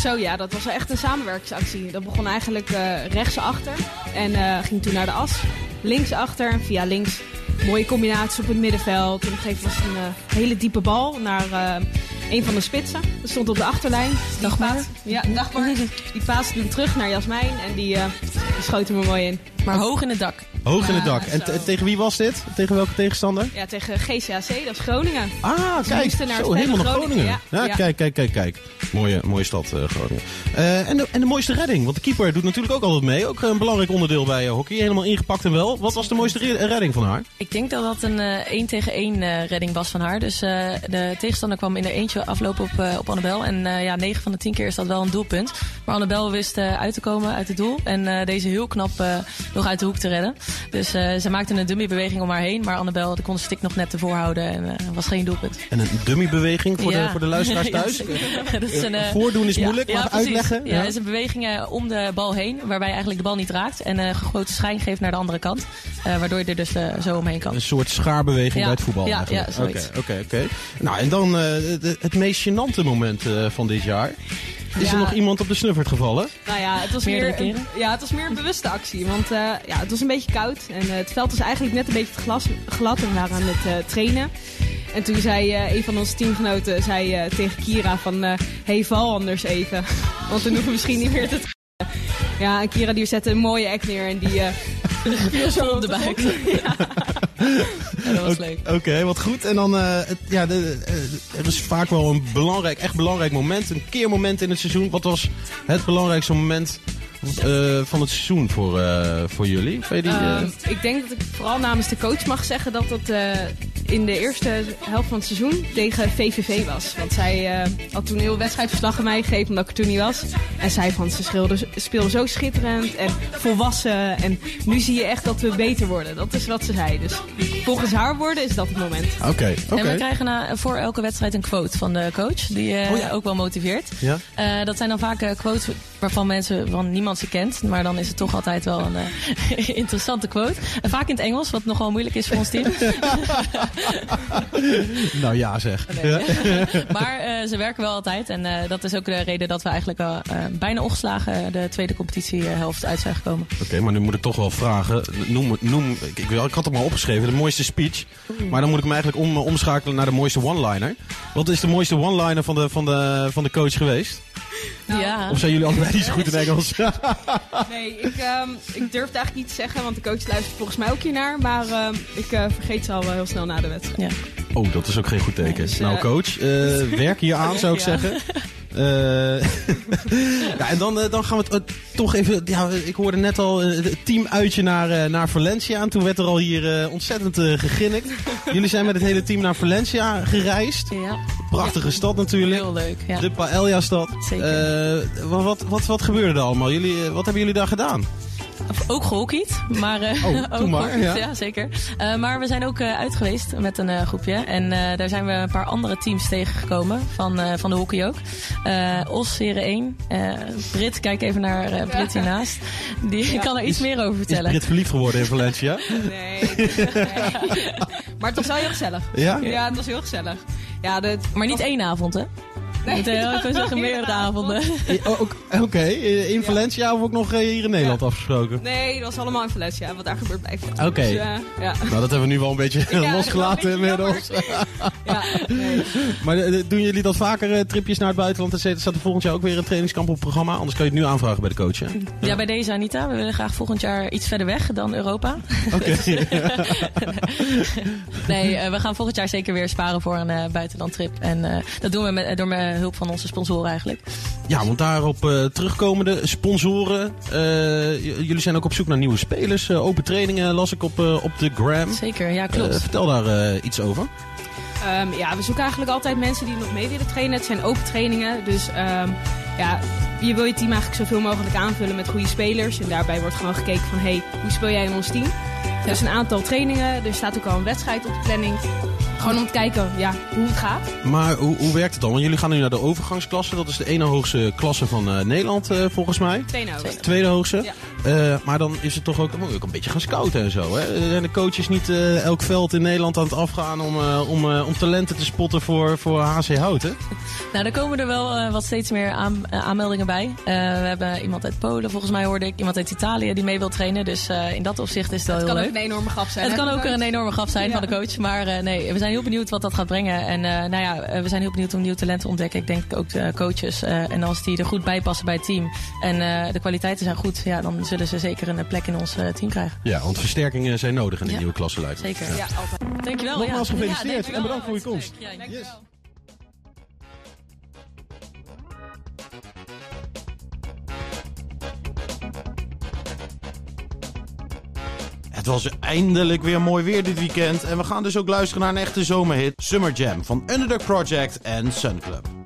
S13: Zo ja, dat was wel echt een samenwerkingsactie. Dat begon eigenlijk eh rechtsachter en eh, ging toen naar de as. Linksachter en via links
S12: mooie combinaties op het middenveld. En op een gegeven moment was een eh, hele diepe bal naar eh, een van de spitsen. Dat stond op de achterlijn. Die paas- Ja, Dagmar. Die paasde hem terug naar Jasmijn en die, die schoot hem er mooi in.
S11: Maar hoog in het dak.
S6: Hoog in het dak. En tegen wie was dit? Tegen welke tegenstander?
S12: Ja, tegen GCAC, dat is Groningen.
S6: Ah,
S12: Ze
S6: kijk.
S12: naar
S6: Zo, helemaal naar
S12: Groningen,
S6: Groningen. Ja,
S12: ja. Ja.
S6: kijk, kijk, kijk, kijk. Mooie, mooie stad, eh, Groningen. Eh, en, de, en de mooiste redding. Want de keeper doet natuurlijk ook altijd mee. Ook een belangrijk onderdeel bij eh, hockey. Helemaal ingepakt en wel. Wat was de mooiste re- redding van haar?
S11: Ik denk dat dat een eh 1 tegen 1 eh, redding was van haar. Dus eh, de tegenstander kwam in er eentje aflopen op, eh, op Annabel. En eh, ja, 9 van de 10 keer is dat wel een doelpunt. Maar Annabel wist uit te komen uit het doel. En eh, deze heel knap nog uit de hoek te redden. Dus eh, ze maakte een dummybeweging om haar heen. Maar Annabel kon de stick nog net ervoor houden. En eh, was geen doelpunt.
S6: En een dummybeweging voor, de, voor de luisteraars thuis.
S11: Dat is een, eh,
S6: Voordoen is moeilijk, maar uitleggen.
S11: Ja, het is een beweging om de bal heen, waarbij je eigenlijk de bal niet raakt. En een grote schijn geeft naar de andere kant. waardoor je er dus zo omheen kan.
S6: Een soort schaarbeweging bij het voetbal.
S11: Ja,
S6: eigenlijk.
S11: ja.
S6: Oké, oké, oké. Nou, en dan het meest gênante moment van dit jaar. Is er nog iemand op de snuffert gevallen?
S12: Nou ja, het was
S11: Meerdere
S12: meer,
S11: keren?
S12: ja, het was meer een bewuste actie. Want eh, ja, het was een beetje koud. En eh, het veld was eigenlijk net een beetje te glas, glad. En we waren aan het eh, trainen. En toen zei eh, een van onze teamgenoten zei, eh, tegen Kira van... eh hey, val anders even. Want dan hoeven we misschien niet meer te trainen. Ja, en Kira die zette een mooie act neer. En die eh viel zo
S11: op de buik.
S12: Ja.
S11: Ja, dat was leuk.
S6: Oké, wat goed. En dan, eh, het, ja, de, eh, er is vaak wel een belangrijk, echt belangrijk moment. Een keermoment in het seizoen. Wat was het belangrijkste moment eh, van het seizoen voor, eh, voor jullie? Die, eh,
S12: Ehm, ik denk dat ik vooral namens de coach mag zeggen dat dat eh, in de eerste helft van het seizoen tegen VVV was. Want zij eh, had toen heel wedstrijdverslag aan mij gegeven omdat ik er toen niet was. En zei van ze speelden zo schitterend en volwassen. En nu zie je echt dat we beter worden. Dat is wat ze zei. Dus volgens haar woorden is dat het moment.
S6: Oké, oké.
S11: En we krijgen na, voor elke wedstrijd een quote van de coach. Die eh,
S6: Oh ja.
S11: ook wel motiveert.
S6: Ja?
S11: Eh, dat zijn dan vaak quotes waarvan mensen van niemand ze kent. Maar dan is het toch altijd wel een eh, interessante quote. En vaak in het Engels, wat nogal moeilijk is voor ons team.
S6: Nou ja, zeg.
S11: Nee. Maar eh, ze werken wel altijd. En eh, dat is ook de reden dat we eigenlijk eh, bijna ongeslagen de tweede competitiehelft uit zijn gekomen.
S6: Oké, maar nu moet ik toch wel vragen. Noem, noem ik, ik, ik had het maar opgeschreven, de mooiste speech. Maar dan moet ik me eigenlijk om, omschakelen naar de mooiste one-liner. Wat is de mooiste one-liner van de, van, de, van de coach geweest?
S11: Ja.
S6: Of zijn jullie allebei niet zo goed in Engels?
S12: Nee, ik, ehm, ik durf het eigenlijk niet te zeggen, want de coach luistert volgens mij ook hiernaar. Maar ehm, ik eh, vergeet ze al wel heel snel na de wedstrijd.
S11: Ja.
S6: Oh, dat is ook geen goed teken.
S12: Dus,
S6: nou,
S12: eh,
S6: coach, eh, werk hier aan, zou ik
S11: Ja.
S6: zeggen. Eh, ja, en dan, eh, dan gaan we het eh, toch even... Ja, ik hoorde net al eh, het teamuitje naar, eh, naar Valencia. En toen werd er al hier eh, ontzettend eh geginnikt. Jullie zijn met het hele team naar Valencia gereisd.
S11: ja,
S6: Prachtige stad natuurlijk.
S11: heel leuk. Ja.
S6: De Paella-stad.
S11: Zeker.
S6: Eh, wat, wat, wat, wat gebeurde er allemaal? Jullie, eh, wat hebben jullie daar gedaan?
S11: Ook gehockeyd, maar... eh,
S6: Oh,
S11: ook
S6: maar, ja.
S11: zeker. Eh, maar we zijn ook eh, uit geweest met een eh, groepje. En eh, daar zijn we een paar andere teams tegengekomen, van, eh, van de hockey ook. Eh Os, Heren 1. Eh Brit, kijk even naar eh, Brit hiernaast. Die kan er iets meer over
S6: Is
S11: vertellen.
S6: Brit verliefd geworden in Valencia?
S12: Nee. nee. Maar het was wel heel gezellig.
S6: Ja?
S12: Ja, het was heel gezellig. Ja, de,
S11: Maar niet één avond, hè?
S12: Nee,
S11: Moet heel even zeggen, meerdere
S12: meerdere
S11: avonden.
S6: Eh, oh, ook- Oké, eh, in Valencia of ook nog eh, hier in Nederland afgesproken?
S12: Nee, dat was allemaal in Valencia. Wat daar gebeurt blijft.
S6: Oké.
S12: Dus, eh, ja.
S6: Nou, dat hebben we nu wel een beetje
S12: Ja,
S6: losgelaten inmiddels.
S12: ja, nee.
S6: Maar eh, doen jullie dat vaker, eh, tripjes naar het buitenland? cetera? Staat er volgend jaar ook weer een trainingskamp op het programma? Anders kan je het nu aanvragen bij de coach, hè?
S11: Ja, bij deze Anita. We willen graag volgend jaar iets verder weg dan Europa.
S6: Oké.
S11: Nee, eh, we gaan volgend jaar zeker weer sparen voor een eh, buitenlandtrip. En eh, dat doen we met, door met hulp van onze sponsoren eigenlijk.
S6: Ja, want daarop eh, terugkomende sponsoren. eh, jullie zijn ook op zoek naar nieuwe spelers. eh, open trainingen las ik op, eh, op de gram.
S11: Zeker, ja klopt.
S6: Eh, vertel daar eh, iets over.
S12: Ehm, ja, we zoeken eigenlijk altijd mensen die nog mee willen trainen. Het zijn open trainingen. Dus ehm, ja, je wil je team eigenlijk zoveel mogelijk aanvullen met goede spelers. En daarbij wordt gewoon gekeken van, hey, hoe speel jij in ons team? Dus een aantal trainingen. Er staat ook al een wedstrijd op de planning. Gewoon om te kijken ja, hoe het gaat.
S6: Maar hoe, hoe werkt het dan? Want jullie gaan nu naar de overgangsklasse. Dat is de ene hoogste klasse van eh, Nederland, eh, volgens mij.
S12: Tweede hoogste.
S6: Tweede hoogste.
S12: Ja.
S6: Eh, maar dan is het toch ook, dan moet je ook een beetje gaan scouten en zo. Hè? Zijn de coaches niet eh, elk veld in Nederland aan het afgaan om, eh, om, eh, om talenten te spotten voor, voor HC Houten?
S11: Nou, er komen er wel eh, wat steeds meer aan, aanmeldingen bij. Eh, we hebben iemand uit Polen, volgens mij hoorde ik. Iemand uit Italië die mee wil trainen. Dus eh, in dat opzicht is het wel
S12: Het
S11: heel
S12: kan
S11: leuk.
S12: ook een enorme grap zijn.
S11: Het kan ook een enorme grap zijn
S12: Ja.
S11: van de coach. Maar eh, nee, we zijn heel benieuwd wat dat gaat brengen. En eh, nou ja, eh, we zijn heel benieuwd om nieuw talent te ontdekken. Ik denk ook de coaches. eh, en als die er goed bij passen bij het team. En eh, de kwaliteiten zijn goed. Ja, dan zullen ze zeker een plek in ons team krijgen.
S6: Ja, want versterkingen zijn nodig in de
S11: Ja.
S6: nieuwe klasse lijkt me.
S11: Zeker. Ja, altijd. Dankjewel.
S6: Nogmaals gefeliciteerd
S11: Ja, dankjewel.
S6: en bedankt voor je komst.
S11: Ja,
S2: Het was eindelijk weer mooi weer dit weekend. En we gaan dus ook luisteren naar een echte zomerhit. Summer Jam van Underdog Project en Sun Club.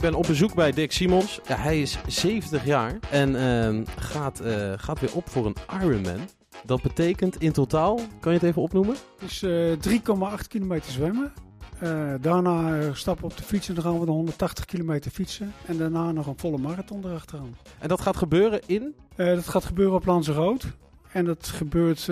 S6: Ik ben op bezoek bij Dick Simons. Ja, hij is 70 jaar en ehm, gaat, eh, gaat weer op voor een Ironman. Dat betekent in totaal, kan je het even opnoemen?
S15: Dus eh 3,8 kilometer zwemmen. Eh, daarna eh, stappen op de fiets en dan gaan we de 180 kilometer fietsen. En daarna nog een volle marathon erachteraan.
S6: En dat gaat gebeuren in?
S15: Dat gaat gebeuren op Lanzarote. En dat gebeurt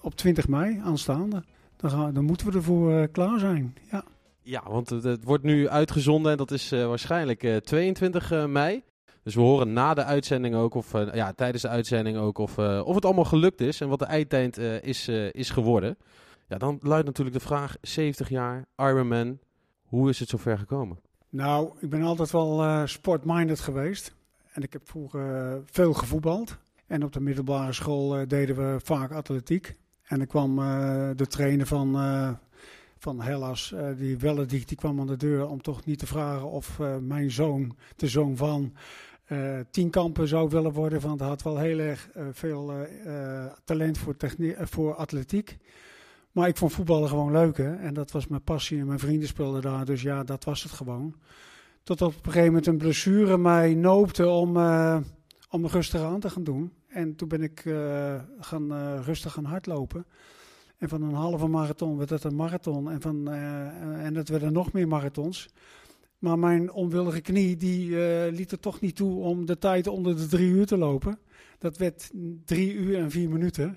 S15: op 20 mei aanstaande. Dan, gaan, dan moeten we ervoor klaar zijn. Ja.
S6: Ja, want het, wordt nu uitgezonden en dat is eh, waarschijnlijk eh, 22 eh, mei. Dus we horen na de uitzending ook, of ja, tijdens de uitzending ook, of, of het allemaal gelukt is en wat de eindtijd is, is geworden. Ja, dan luidt natuurlijk de vraag, 70 jaar, Ironman, hoe is het zover gekomen?
S15: Nou, ik ben altijd wel sportminded geweest. En ik heb vroeger veel gevoetbald. En op de middelbare school deden we vaak atletiek. En dan kwam de trainer van, van Hellas, eh, die Wellendiek, die kwam aan de deur om toch niet te vragen of eh, mijn zoon, de zoon van, eh tienkamper zou willen worden. Want hij had wel heel erg veel talent voor, voor atletiek. Maar ik vond voetballen gewoon leuk hè? en dat was mijn passie en mijn vrienden speelden daar. Dus ja, dat was het gewoon. Tot op een gegeven moment een blessure mij noopte om, om rustig aan te gaan doen. En toen ben ik gaan, rustig gaan hardlopen. En van een halve marathon werd het een marathon. En, van, eh, en dat werden nog meer marathons. Maar mijn onwillige knie die, eh, liet er toch niet toe om de tijd onder de drie uur te lopen. Dat werd drie uur en vier minuten.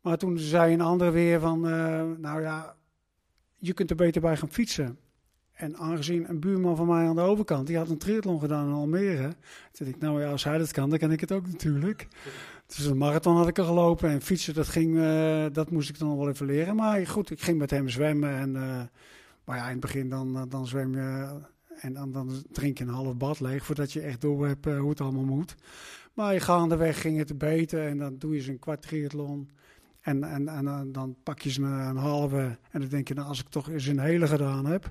S15: Maar toen zei een ander weer van, eh, nou ja, je kunt er beter bij gaan fietsen. En aangezien een buurman van mij aan de overkant, die had een triathlon gedaan in Almere. Toen dacht ik, nou ja, als hij dat kan, dan kan ik het ook natuurlijk. Dus een marathon had ik er gelopen en fietsen, dat, ging, eh, dat moest ik dan wel even leren. Maar goed, ik ging met hem zwemmen. En, eh, maar ja, in het begin dan, dan zwem je en dan, dan drink je een half bad leeg voordat je echt door hebt eh, hoe het allemaal moet. Maar gaandeweg ging het beter en dan doe je een kwart triathlon. En, en, en dan- pak je ze een, halve en dan denk je, nou als ik toch eens een hele gedaan heb.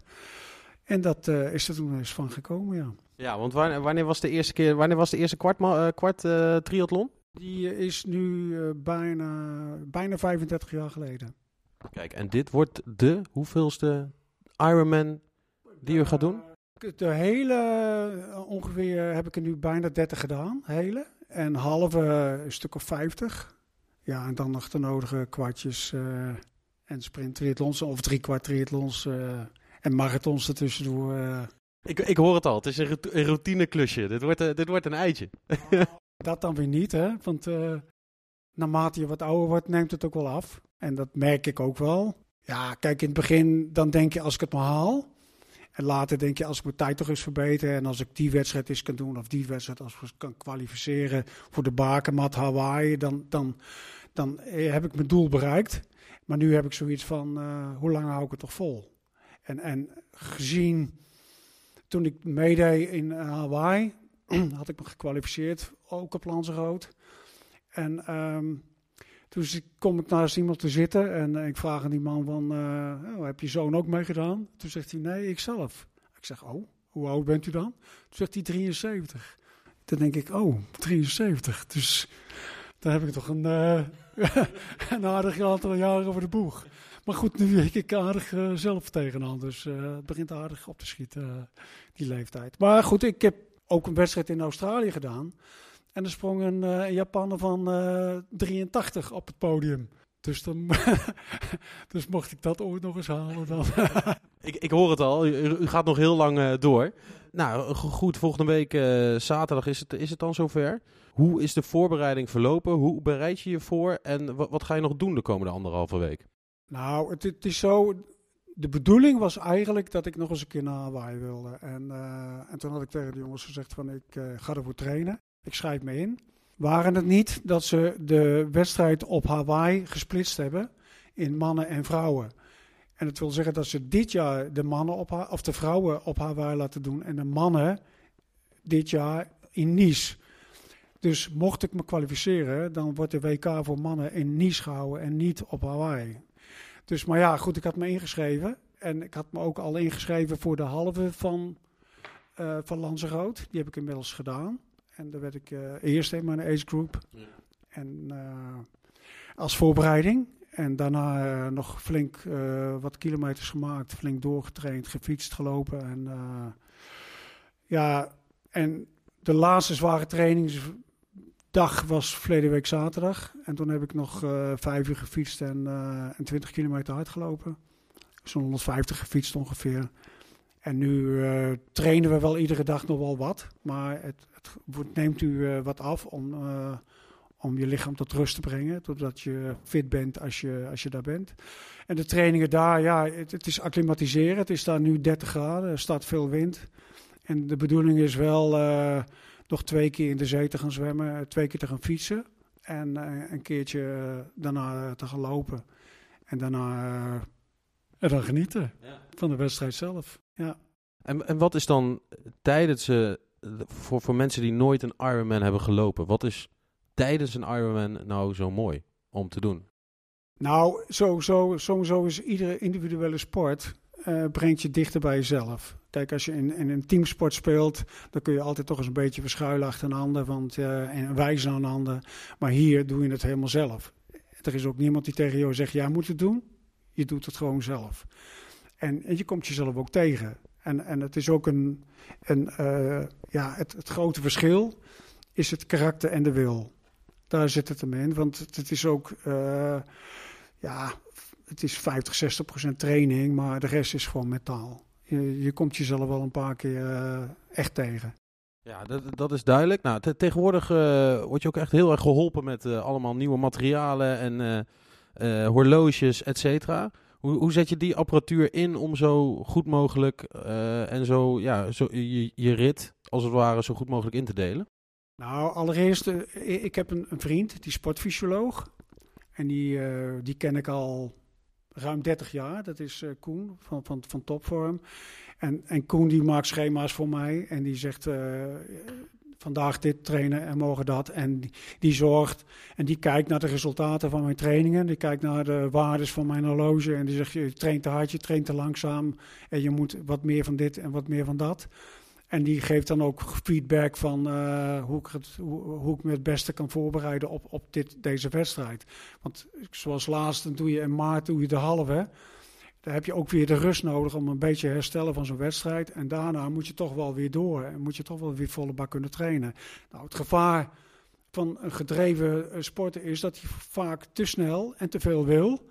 S15: En dat eh, is er toen eens van gekomen, ja.
S6: Ja, want wanneer, was de eerste keer, wanneer was de eerste kwart, eh, kwart eh, triathlon?
S15: Die eh, is nu eh, bijna, bijna 35 jaar geleden.
S6: Kijk, en dit wordt de hoeveelste Ironman die u gaat doen?
S15: De hele, eh, ongeveer heb ik er nu bijna 30 gedaan, hele. En halve eh, een stuk of 50. Ja, en dan nog de nodige kwartjes eh, en sprint triathlons of drie kwart triathlons eh, en marathons ertussendoor. eh.
S6: Ik, ik hoor het al, het is een, rout- een routineklusje. Dit wordt, eh, dit wordt een eitje.
S15: Dat dan weer niet, hè? Want eh, naarmate je wat ouder wordt, neemt het ook wel af. En dat merk ik ook wel. Ja, kijk, in het begin dan denk je als ik het maar haal. En later denk je als ik mijn tijd toch eens verbeter. En als ik die wedstrijd eens kan doen of die wedstrijd als ik kan kwalificeren voor de bakermat Hawaii. Dan, dan, dan eh, heb ik mijn doel bereikt. Maar nu heb ik zoiets van, eh, hoe lang hou ik het toch vol? En, en gezien toen ik meedeed in Hawaii, had ik me gekwalificeerd, ook op Lanzarote. En ehm, toen kom ik naast iemand te zitten en eh, ik vraag aan die man van, eh, oh, heb je zoon ook meegedaan? Toen zegt hij, nee, ik zelf. Ik zeg, oh, hoe oud bent u dan? Toen zegt hij 73. Dan denk ik, oh, 73. Dus dan heb ik toch een, eh, een aardig aantal jaren over de boeg. Maar goed, nu werk ik aardig zelf tegenaan. Dus het begint aardig op te schieten, die leeftijd. Maar goed, ik heb ook een wedstrijd in Australië gedaan. En er sprong een eh, Japaner van eh 83 op het podium. Dus, dan, dus mocht ik dat ooit nog eens halen dan.
S6: Ik, ik hoor het al, u, u gaat nog heel lang eh, door. Nou, go- goed, volgende week eh, zaterdag is het, is het dan zover. Hoe is de voorbereiding verlopen? Hoe bereid je je voor? En wat, wat ga je nog doen de komende anderhalve week?
S15: Nou, het, het is zo. De bedoeling was eigenlijk dat ik nog eens een keer naar Hawaii wilde. En, eh, en toen had ik tegen de jongens gezegd van ik eh, ga ervoor trainen. Ik schrijf me in. Waren het niet dat ze de wedstrijd op Hawaii gesplitst hebben in mannen en vrouwen. En dat wil zeggen dat ze dit jaar de mannen op of de vrouwen op Hawaii laten doen en de mannen dit jaar in Nice. Dus mocht ik me kwalificeren, dan wordt de WK voor mannen in Nice gehouden en niet op Hawaii. Dus, maar ja, goed, ik had me ingeschreven. En ik had me ook al ingeschreven voor de halve van, eh van Lanzarote. Die heb ik inmiddels gedaan. En daar werd ik eh eerst in mijn age group. En eh, als voorbereiding. En daarna nog flink wat kilometers gemaakt. Flink doorgetraind, gefietst, gelopen. En ja, en de laatste zware trainingsdag was verleden week zaterdag. En toen heb ik nog eh, vijf uur gefietst en, eh, en 20 kilometer hard gelopen. Zo'n 150 gefietst ongeveer. En nu eh, trainen we wel iedere dag nog wel wat. Maar het, het neemt u eh, wat af om, eh, om je lichaam tot rust te brengen. Totdat je fit bent als je, als je daar bent. En de trainingen daar, ja, het, het is acclimatiseren. Het is daar nu 30 graden, er staat veel wind. En de bedoeling is wel eh, nog twee keer in de zee te gaan zwemmen, eh, twee keer te gaan fietsen. En eh, een keertje eh, daarna te gaan lopen. En daarna eh, en dan genieten van de wedstrijd zelf. Ja.
S6: En, en wat is dan tijdens, eh, voor, voor mensen die nooit een Ironman hebben gelopen, wat is tijdens een Ironman nou zo mooi om te doen?
S15: Nou, sowieso, sowieso is iedere individuele sport eh, brengt je dichter bij jezelf. Kijk, als je in, een teamsport speelt, dan kun je altijd toch eens een beetje verschuilen achter een ander want, eh, en wijzen aan een ander. Maar hier doe je het helemaal zelf. Er is ook niemand die tegen jou zegt, jij moet het doen. Je doet het gewoon zelf. En, en je komt jezelf ook tegen. En, en het is ook een, een eh, ja, het, grote verschil is het karakter en de wil. Daar zit het hem in, want het, is ook, eh, ja, het is 50, 60 procent training, maar de rest is gewoon mentaal. Je, je komt jezelf wel een paar keer eh, echt tegen.
S6: Ja, dat, dat is duidelijk. Nou, te- tegenwoordig eh, word je ook echt heel erg geholpen met eh, allemaal nieuwe materialen en horloges, et cetera. Hoe, hoe zet je die apparatuur in om zo goed mogelijk en zo, ja, zo je, je rit als het ware zo goed mogelijk in te delen?
S15: Nou, allereerst, ik heb een, een vriend, die sportfysioloog. En die, die ken ik al ruim 30 jaar. Dat is eh, Koen van, van, van Topvorm. En, en Koen die maakt schema's voor mij. En die zegt eh, vandaag dit trainen en morgen dat. En die, die zorgt en die kijkt naar de resultaten van mijn trainingen. Die kijkt naar de waardes van mijn horloge. En die zegt, je traint te hard, je traint te langzaam. En je moet wat meer van dit en wat meer van dat. En die geeft dan ook feedback van eh, hoe, ik het, hoe, ik me het beste kan voorbereiden op, op dit, deze wedstrijd. Want zoals laatst, doe je in maart doe je de halve. Dan heb je ook weer de rust nodig om een beetje herstellen van zo'n wedstrijd. En daarna moet je toch wel weer door. En moet je toch wel weer volle bak kunnen trainen. Nou, het gevaar van een gedreven eh, sporter is dat hij vaak te snel en te veel wil.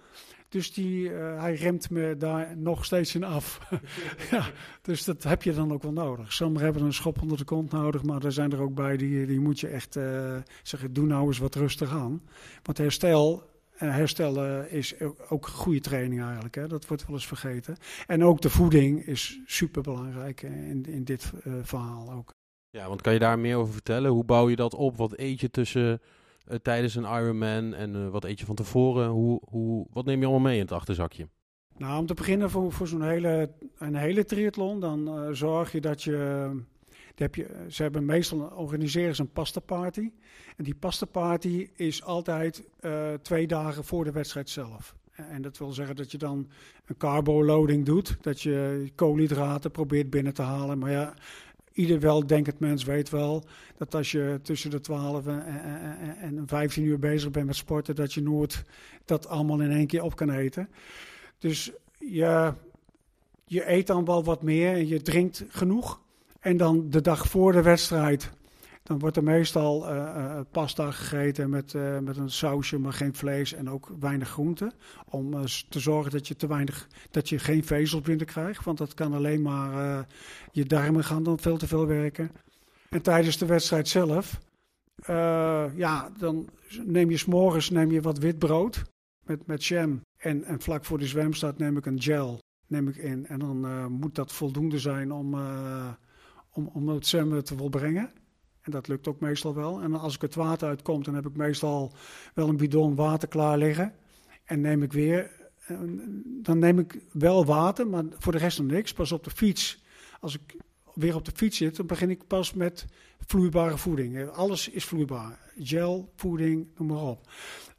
S15: Dus die, eh, hij remt me daar nog steeds in af. ja, dus dat heb je dan ook wel nodig. Sommigen hebben een schop onder de kont nodig, maar er zijn er ook bij die, die moet je echt eh, zeggen, doe nou eens wat rustig aan. Want herstel, eh, herstellen is ook- goede training eigenlijk, hè? dat wordt wel eens vergeten. En ook de voeding is super belangrijk in, in dit verhaal ook.
S6: Ja, want kan je daar meer over vertellen? Hoe bouw je dat op? Wat eet je tussen eh, tijdens een Ironman en eh, wat eet je van tevoren? Hoe, hoe, wat neem je allemaal mee in het achterzakje?
S15: Nou, om te beginnen voor, voor zo'n hele, een hele triathlon, dan eh, zorg je dat je, heb je... Ze hebben meestal, organiseren ze een pasta party. En die pasta party is altijd twee dagen voor de wedstrijd zelf. En dat wil zeggen dat je dan een carbo-loading doet. Dat je koolhydraten probeert binnen te halen. Maar ja, ieder weldenkend mens weet wel dat als je tussen de 12 en, en, en- en 15 uur bezig bent met sporten, dat je nooit dat allemaal in één keer op kan eten. Dus je, je eet dan wel wat meer en je drinkt genoeg. En dan de dag voor de wedstrijd, dan wordt er meestal eh, eh, pasta gegeten met, eh, met een sausje, maar geen vlees en ook weinig groente. Om te zorgen dat je, te weinig, dat je geen vezels binnenkrijgt, want dat kan alleen maar je darmen gaan dan veel te veel werken. En tijdens de wedstrijd zelf, ja, dan neem je s'morgens neem je wat wit brood met, met jam. En, en vlak voor de zwemstart neem ik een gel neem ik in. En dan moet dat voldoende zijn om, om, om het zwemmen te volbrengen. En dat lukt ook meestal wel. En als ik het water uitkomt, dan heb ik meestal wel een bidon water klaar liggen. En neem ik weer, eh, dan neem ik wel water, maar voor de rest nog niks. Pas op de fiets, als ik weer op de fiets zit, dan begin ik pas met vloeibare voeding. Eh, Alles is vloeibaar. Gel, voeding, noem maar op.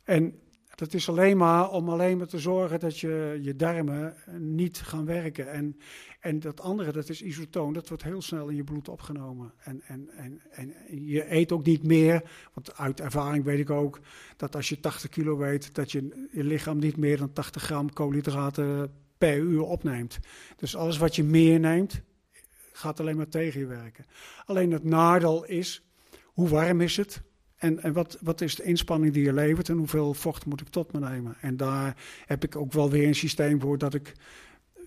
S15: En dat is alleen maar om alleen maar te zorgen dat je, je darmen niet gaan werken. En, en dat andere, dat is isotoon, dat wordt heel snel in je bloed opgenomen. En, en, en, en je eet ook niet meer, want uit ervaring weet ik ook dat als je 80 kilo weegt, dat je, je lichaam niet meer dan 80 gram koolhydraten per uur opneemt. Dus alles wat je meer neemt, gaat alleen maar tegen je werken. Alleen het nadeel is, hoe warm is het? En, en wat, wat is de inspanning die je levert en hoeveel vocht moet ik tot me nemen? En daar heb ik ook wel weer een systeem voor dat ik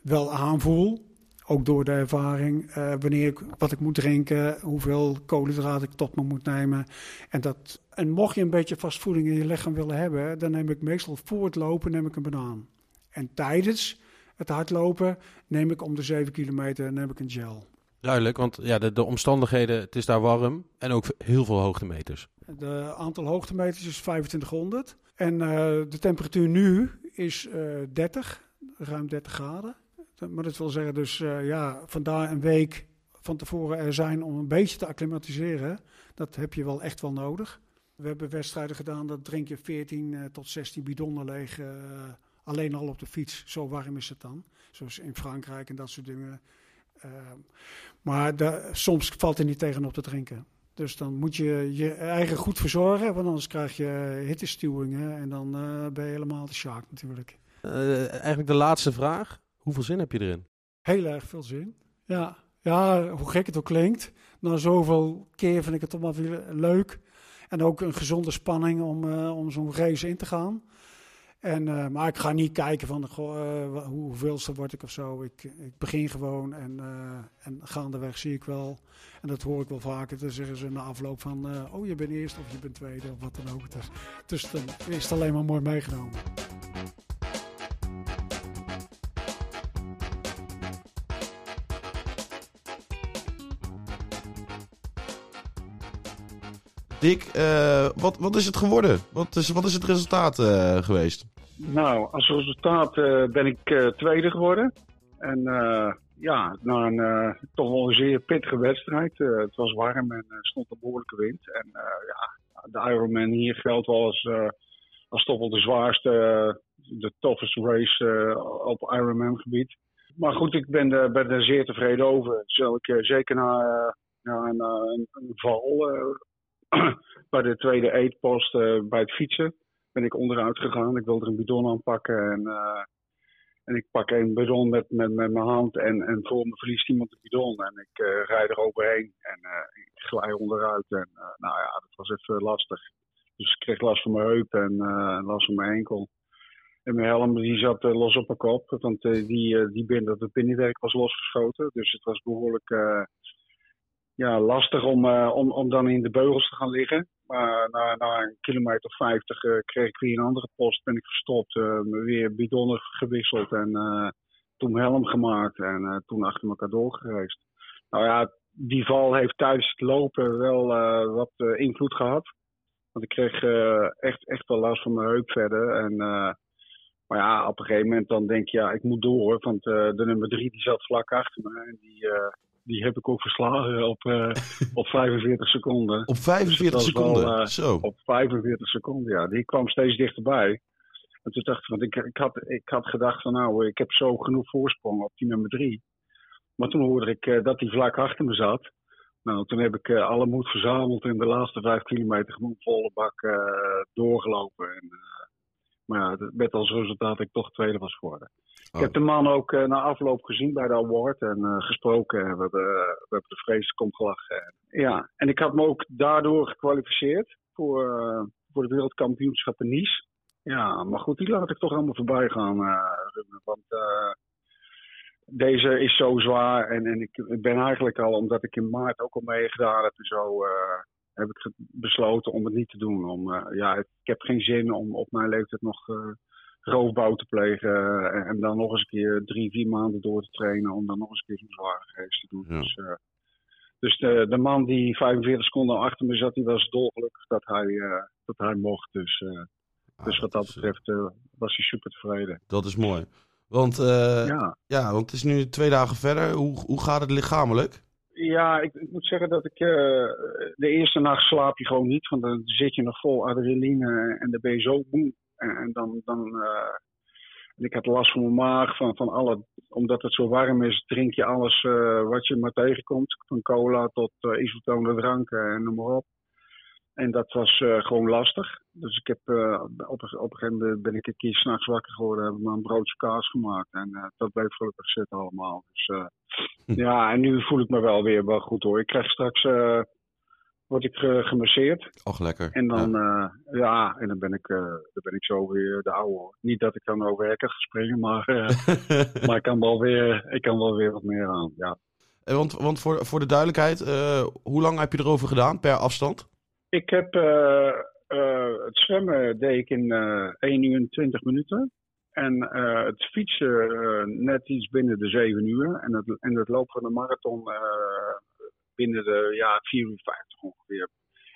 S15: wel aanvoel, ook door de ervaring, eh, wanneer ik, wat ik moet drinken, hoeveel koolhydraten ik tot me moet nemen. En, dat, en mocht je een beetje vastvoeding in je lichaam willen hebben, dan neem ik meestal voor het lopen neem ik een banaan. En tijdens het hardlopen neem ik om de 7 kilometer neem ik een gel.
S6: Duidelijk, want ja, de, de omstandigheden, het is daar warm en ook heel veel hoogtemeters.
S15: De aantal hoogtemeters is 2500. En eh, de temperatuur nu is eh 30, ruim 30 graden. Maar dat wil zeggen dus, eh, ja, vandaar een week van tevoren er zijn om een beetje te acclimatiseren. Dat heb je wel echt wel nodig. We hebben wedstrijden gedaan, dat drink je 14 eh, tot 16 bidonnen leeg. eh, alleen al op de fiets. Zo warm is het dan. Zoals in Frankrijk en dat soort dingen. Eh, maar soms valt er niet tegen op te drinken. Dus dan moet je je eigen goed verzorgen. Want anders krijg je hittestuwingen. En dan eh, ben je helemaal de shark natuurlijk.
S6: Eh, eigenlijk de laatste vraag. Hoeveel zin heb je erin?
S15: Heel erg veel zin. Ja, ja hoe gek het ook klinkt. Na zoveel keer vind ik het toch wel weer leuk. En ook een gezonde spanning om, eh, om zo'n race in te gaan. En, eh, maar ik ga niet kijken van goh, eh, hoeveelste word ik of zo. Ik, ik begin gewoon en, eh, en gaandeweg zie ik wel. En dat hoor ik wel vaker. Dan zeggen ze na afloop van oh je bent eerst of je bent tweede of wat dan ook. Dus, dus dan is het alleen maar mooi meegenomen.
S2: Dick, eh, wat, wat is het geworden? Wat is, wat is het resultaat eh, geweest?
S16: Nou, als resultaat eh, ben ik tweede geworden. En ja, na een toch wel een zeer pittige wedstrijd. Het was warm en stond een behoorlijke wind. En ja, de Ironman hier geldt wel als, als toch wel de zwaarste, de toughest race op Ironman gebied. Maar goed, ik ben, er- ben er zeer tevreden over. Zal ik, zeker na, een, val bij de tweede eetpost eh, bij het fietsen ben ik onderuit gegaan. Ik wilde er een bidon aanpakken en, eh, en ik pak een bidon met, met, mijn hand en, en voor me verliest iemand de bidon en ik eh rijd er overheen en ik glij onderuit en nou ja, dat was even lastig. Dus ik kreeg last van mijn heup en last van mijn enkel. En mijn helm die zat los op mijn kop, want die, die binnen, dat binnenwerk was losgeschoten. Dus het was behoorlijk eh, ja, lastig om, eh, om, om dan in de beugels te gaan liggen. Maar na, na een kilometer of 50 eh, kreeg ik weer een andere post. Ben ik gestopt, eh, weer bidonnen gewisseld en toen helm gemaakt. En toen achter elkaar doorgereisd. Nou ja, die val heeft tijdens het lopen wel wat invloed gehad. Want ik kreeg echt, echt wel last van mijn heup verder. En, maar ja, op een gegeven moment dan denk je, ja, ik moet door. Want de nummer drie die zat vlak achter me. En die, die heb ik ook verslagen op, eh, op 45 seconden.
S2: Op 45
S16: Dus was wel,
S2: seconden?
S16: eh,
S2: Zo.
S16: Op 45 seconden, ja. Die kwam steeds dichterbij. En toen dacht ik, want ik, ik, had, ik had gedacht van nou, ik heb zo genoeg voorsprong op die nummer drie. Maar toen hoorde ik eh, dat die vlak achter me zat. Nou, toen heb ik alle moed verzameld en de laatste vijf kilometer gewoon volle bak doorgelopen. En, maar ja, het werd als resultaat dat ik toch tweede was geworden. Ik heb de man ook eh, na afloop gezien bij de award en eh, gesproken. En we hebben, we hebben de vreselijk om gelachen. En, ja, en ik had me ook daardoor gekwalificeerd voor, eh, voor het wereldkampioenschap in Nice. Ja, maar goed, die laat ik toch allemaal voorbij gaan, eh, Ruben. Want eh, deze is zo zwaar. En, en ik, ik ben eigenlijk al, omdat ik in maart ook al meegedaan heb en zo, eh, heb ik besloten om het niet te doen. Om, eh, ja, ik heb geen zin om op mijn leeftijd nog eh, roofbouw te plegen. eh, en, en dan nog eens een keer drie, vier maanden door te trainen om dan nog eens een keer zo'n zware race te doen. Dus, dus de, de man die 45 seconden achter me zat, die was dolgelukkig dat hij, dat hij mocht. Dus, eh, dus wat dat betreft was hij super tevreden.
S2: Dat is mooi. Want,
S16: Ja.
S2: ja, want het is nu twee dagen verder. Hoe, hoe gaat het lichamelijk?
S16: Ja, ik, ik moet zeggen dat ik eh, de eerste nacht slaap je gewoon niet. Want dan zit je nog vol adrenaline en dan ben je zo. En, dan, dan eh, ik had last van mijn maag, van, van alle, omdat het zo warm is, drink je alles eh, wat je maar tegenkomt. Van cola tot isotone dranken en noem maar op. En dat was eh, gewoon lastig. Dus ik heb eh, op, een- op een gegeven moment ben ik een keer s'nachts wakker geworden. Heb ik maar een broodje kaas gemaakt. En eh, dat bleef gelukkig zitten allemaal. Dus eh, ja, en nu voel ik me wel weer wel goed hoor. Ik krijg straks, word ik gemasseerd.
S2: Och, lekker.
S16: En dan, ja. ja, en dan ben ik, dan ben ik zo weer de oude hoor. Niet dat ik dan over hekken ga springen, maar, maar ik, kan wel weer, ik kan wel weer wat meer aan. Ja.
S2: Want, want voor, voor de duidelijkheid, hoe lang heb je erover gedaan per afstand?
S16: Ik heb eh, eh, het zwemmen deed ik in eh 1 uur en 20 minuten. En het fietsen net iets binnen de 7 uur. En het, en het lopen van de marathon binnen de ja, 4 uur 50 ongeveer.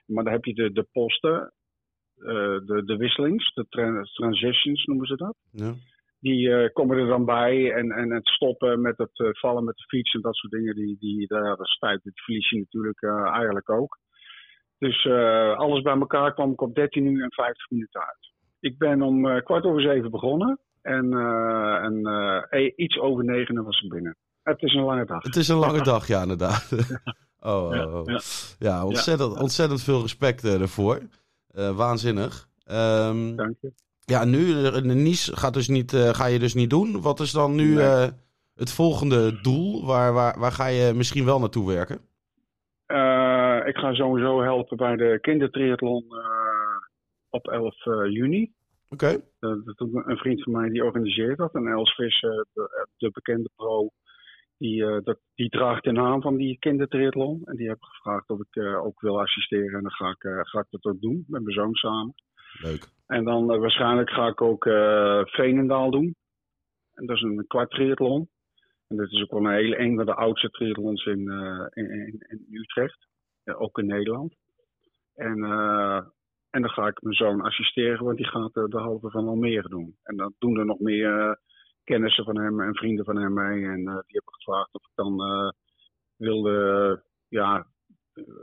S16: Maar dan heb je de, de posten, de, de wisselings, de tra- transitions noemen ze dat.
S2: Ja.
S16: Die komen er dan bij. En, en het stoppen met het vallen met de fiets en dat soort dingen. Die, die, daar, dat. Dat verlies je natuurlijk eigenlijk ook. Dus eh, alles bij elkaar kwam ik op 13 uur en 50 minuten uit. Ik ben om eh, kwart over zeven begonnen. En, eh, en eh, iets over negen was ik binnen. Het is een lange dag.
S2: Het is een lange dag, ja, inderdaad. Oh, oh,
S16: Ja,
S2: oh.
S16: ja.
S2: Ja, ontzettend, ontzettend veel respect ervoor. Waanzinnig. Ehm,
S16: Dank je.
S2: Ja, nu, de Nice gaat dus niet, ga je dus niet doen. Wat is dan nu
S16: Nee.
S2: het volgende doel? Waar, waar, waar ga je misschien wel naartoe werken?
S16: Eh, ik ga sowieso helpen bij de kindertriathlon eh, op 11 eh, juni.
S2: Oké.
S16: Dat doet een vriend van mij die organiseert dat. En Els de, de bekende pro, die, dat, die draagt de naam van die kindertriathlon. En die heb gevraagd of ik ook wil assisteren. En dan ga ik, ga ik dat ook doen met mijn zoon samen.
S2: Leuk.
S16: En dan waarschijnlijk ga ik ook Veenendaal doen. En dat is een kwart triathlon. En dat is ook wel een hele een van de oudste triathlons in, in, in, in Utrecht. Ja, ook in Nederland. En, eh, en dan ga ik mijn zoon assisteren, want die gaat eh, de halve van Almere doen. En dan doen er nog meer eh, kennissen van hem en vrienden van hem mee. En eh, die hebben gevraagd of ik dan eh, wilde, ja,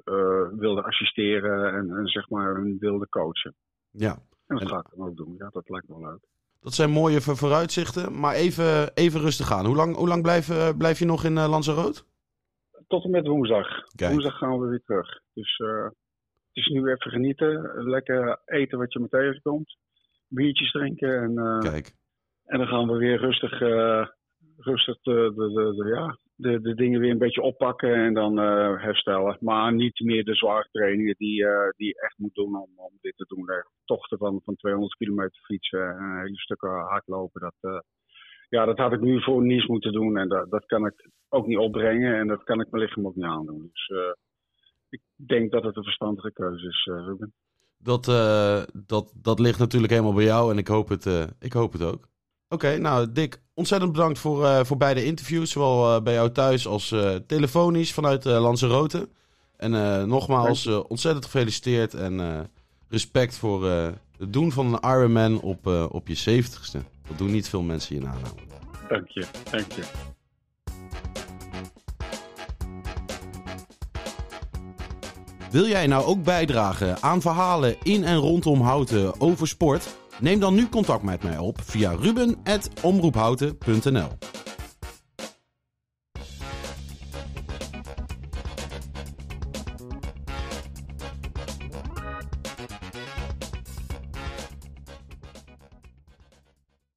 S16: eh, wilde assisteren en, en zeg maar wilde coachen.
S2: Ja.
S16: En dat ga ik dan ook doen. Ja, dat lijkt me wel leuk.
S2: Dat zijn mooie voor- vooruitzichten. Maar even, even rustig aan. Hoe lang, hoe lang blijf, eh, blijf je nog in uh, Lanzarote?
S16: Tot en met woensdag.
S2: Kijk.
S16: Woensdag gaan we weer terug. Dus eh, het is nu even genieten. Lekker eten wat je me tegenkomt. Biertjes drinken. En, eh,
S2: Kijk.
S16: en dan gaan we weer rustig, eh, rustig de, de, de, de- ja, de, de dingen weer een beetje oppakken en dan herstellen. Maar niet meer de zware trainingen die, die je echt moet doen om, om dit te doen. Tochten van, van 200 kilometer fietsen en hele stukken hardlopen. Dat, ja, dat had ik nu voor Nice moeten doen en dat, dat kan ik ook niet opbrengen en dat kan ik mijn lichaam ook niet aandoen. Dus eh, ik denk dat het een verstandige keuze is, eh, Ruben.
S2: Dat, eh, dat, dat ligt natuurlijk helemaal bij jou en ik hoop het, ik hoop het ook. Oké, nou Dick, ontzettend bedankt voor, voor beide interviews. Zowel bij jou thuis als telefonisch vanuit Lanzarote. En nogmaals, ontzettend gefeliciteerd en respect voor eh, het doen van een Ironman op, eh, op je 70ste. Dat doen niet veel mensen hier naam.
S16: Dank je, dank je.
S2: Wil jij nou ook bijdragen aan verhalen in en rondom Houten over sport? Neem dan nu contact met mij op via ruben.omroephouten.nl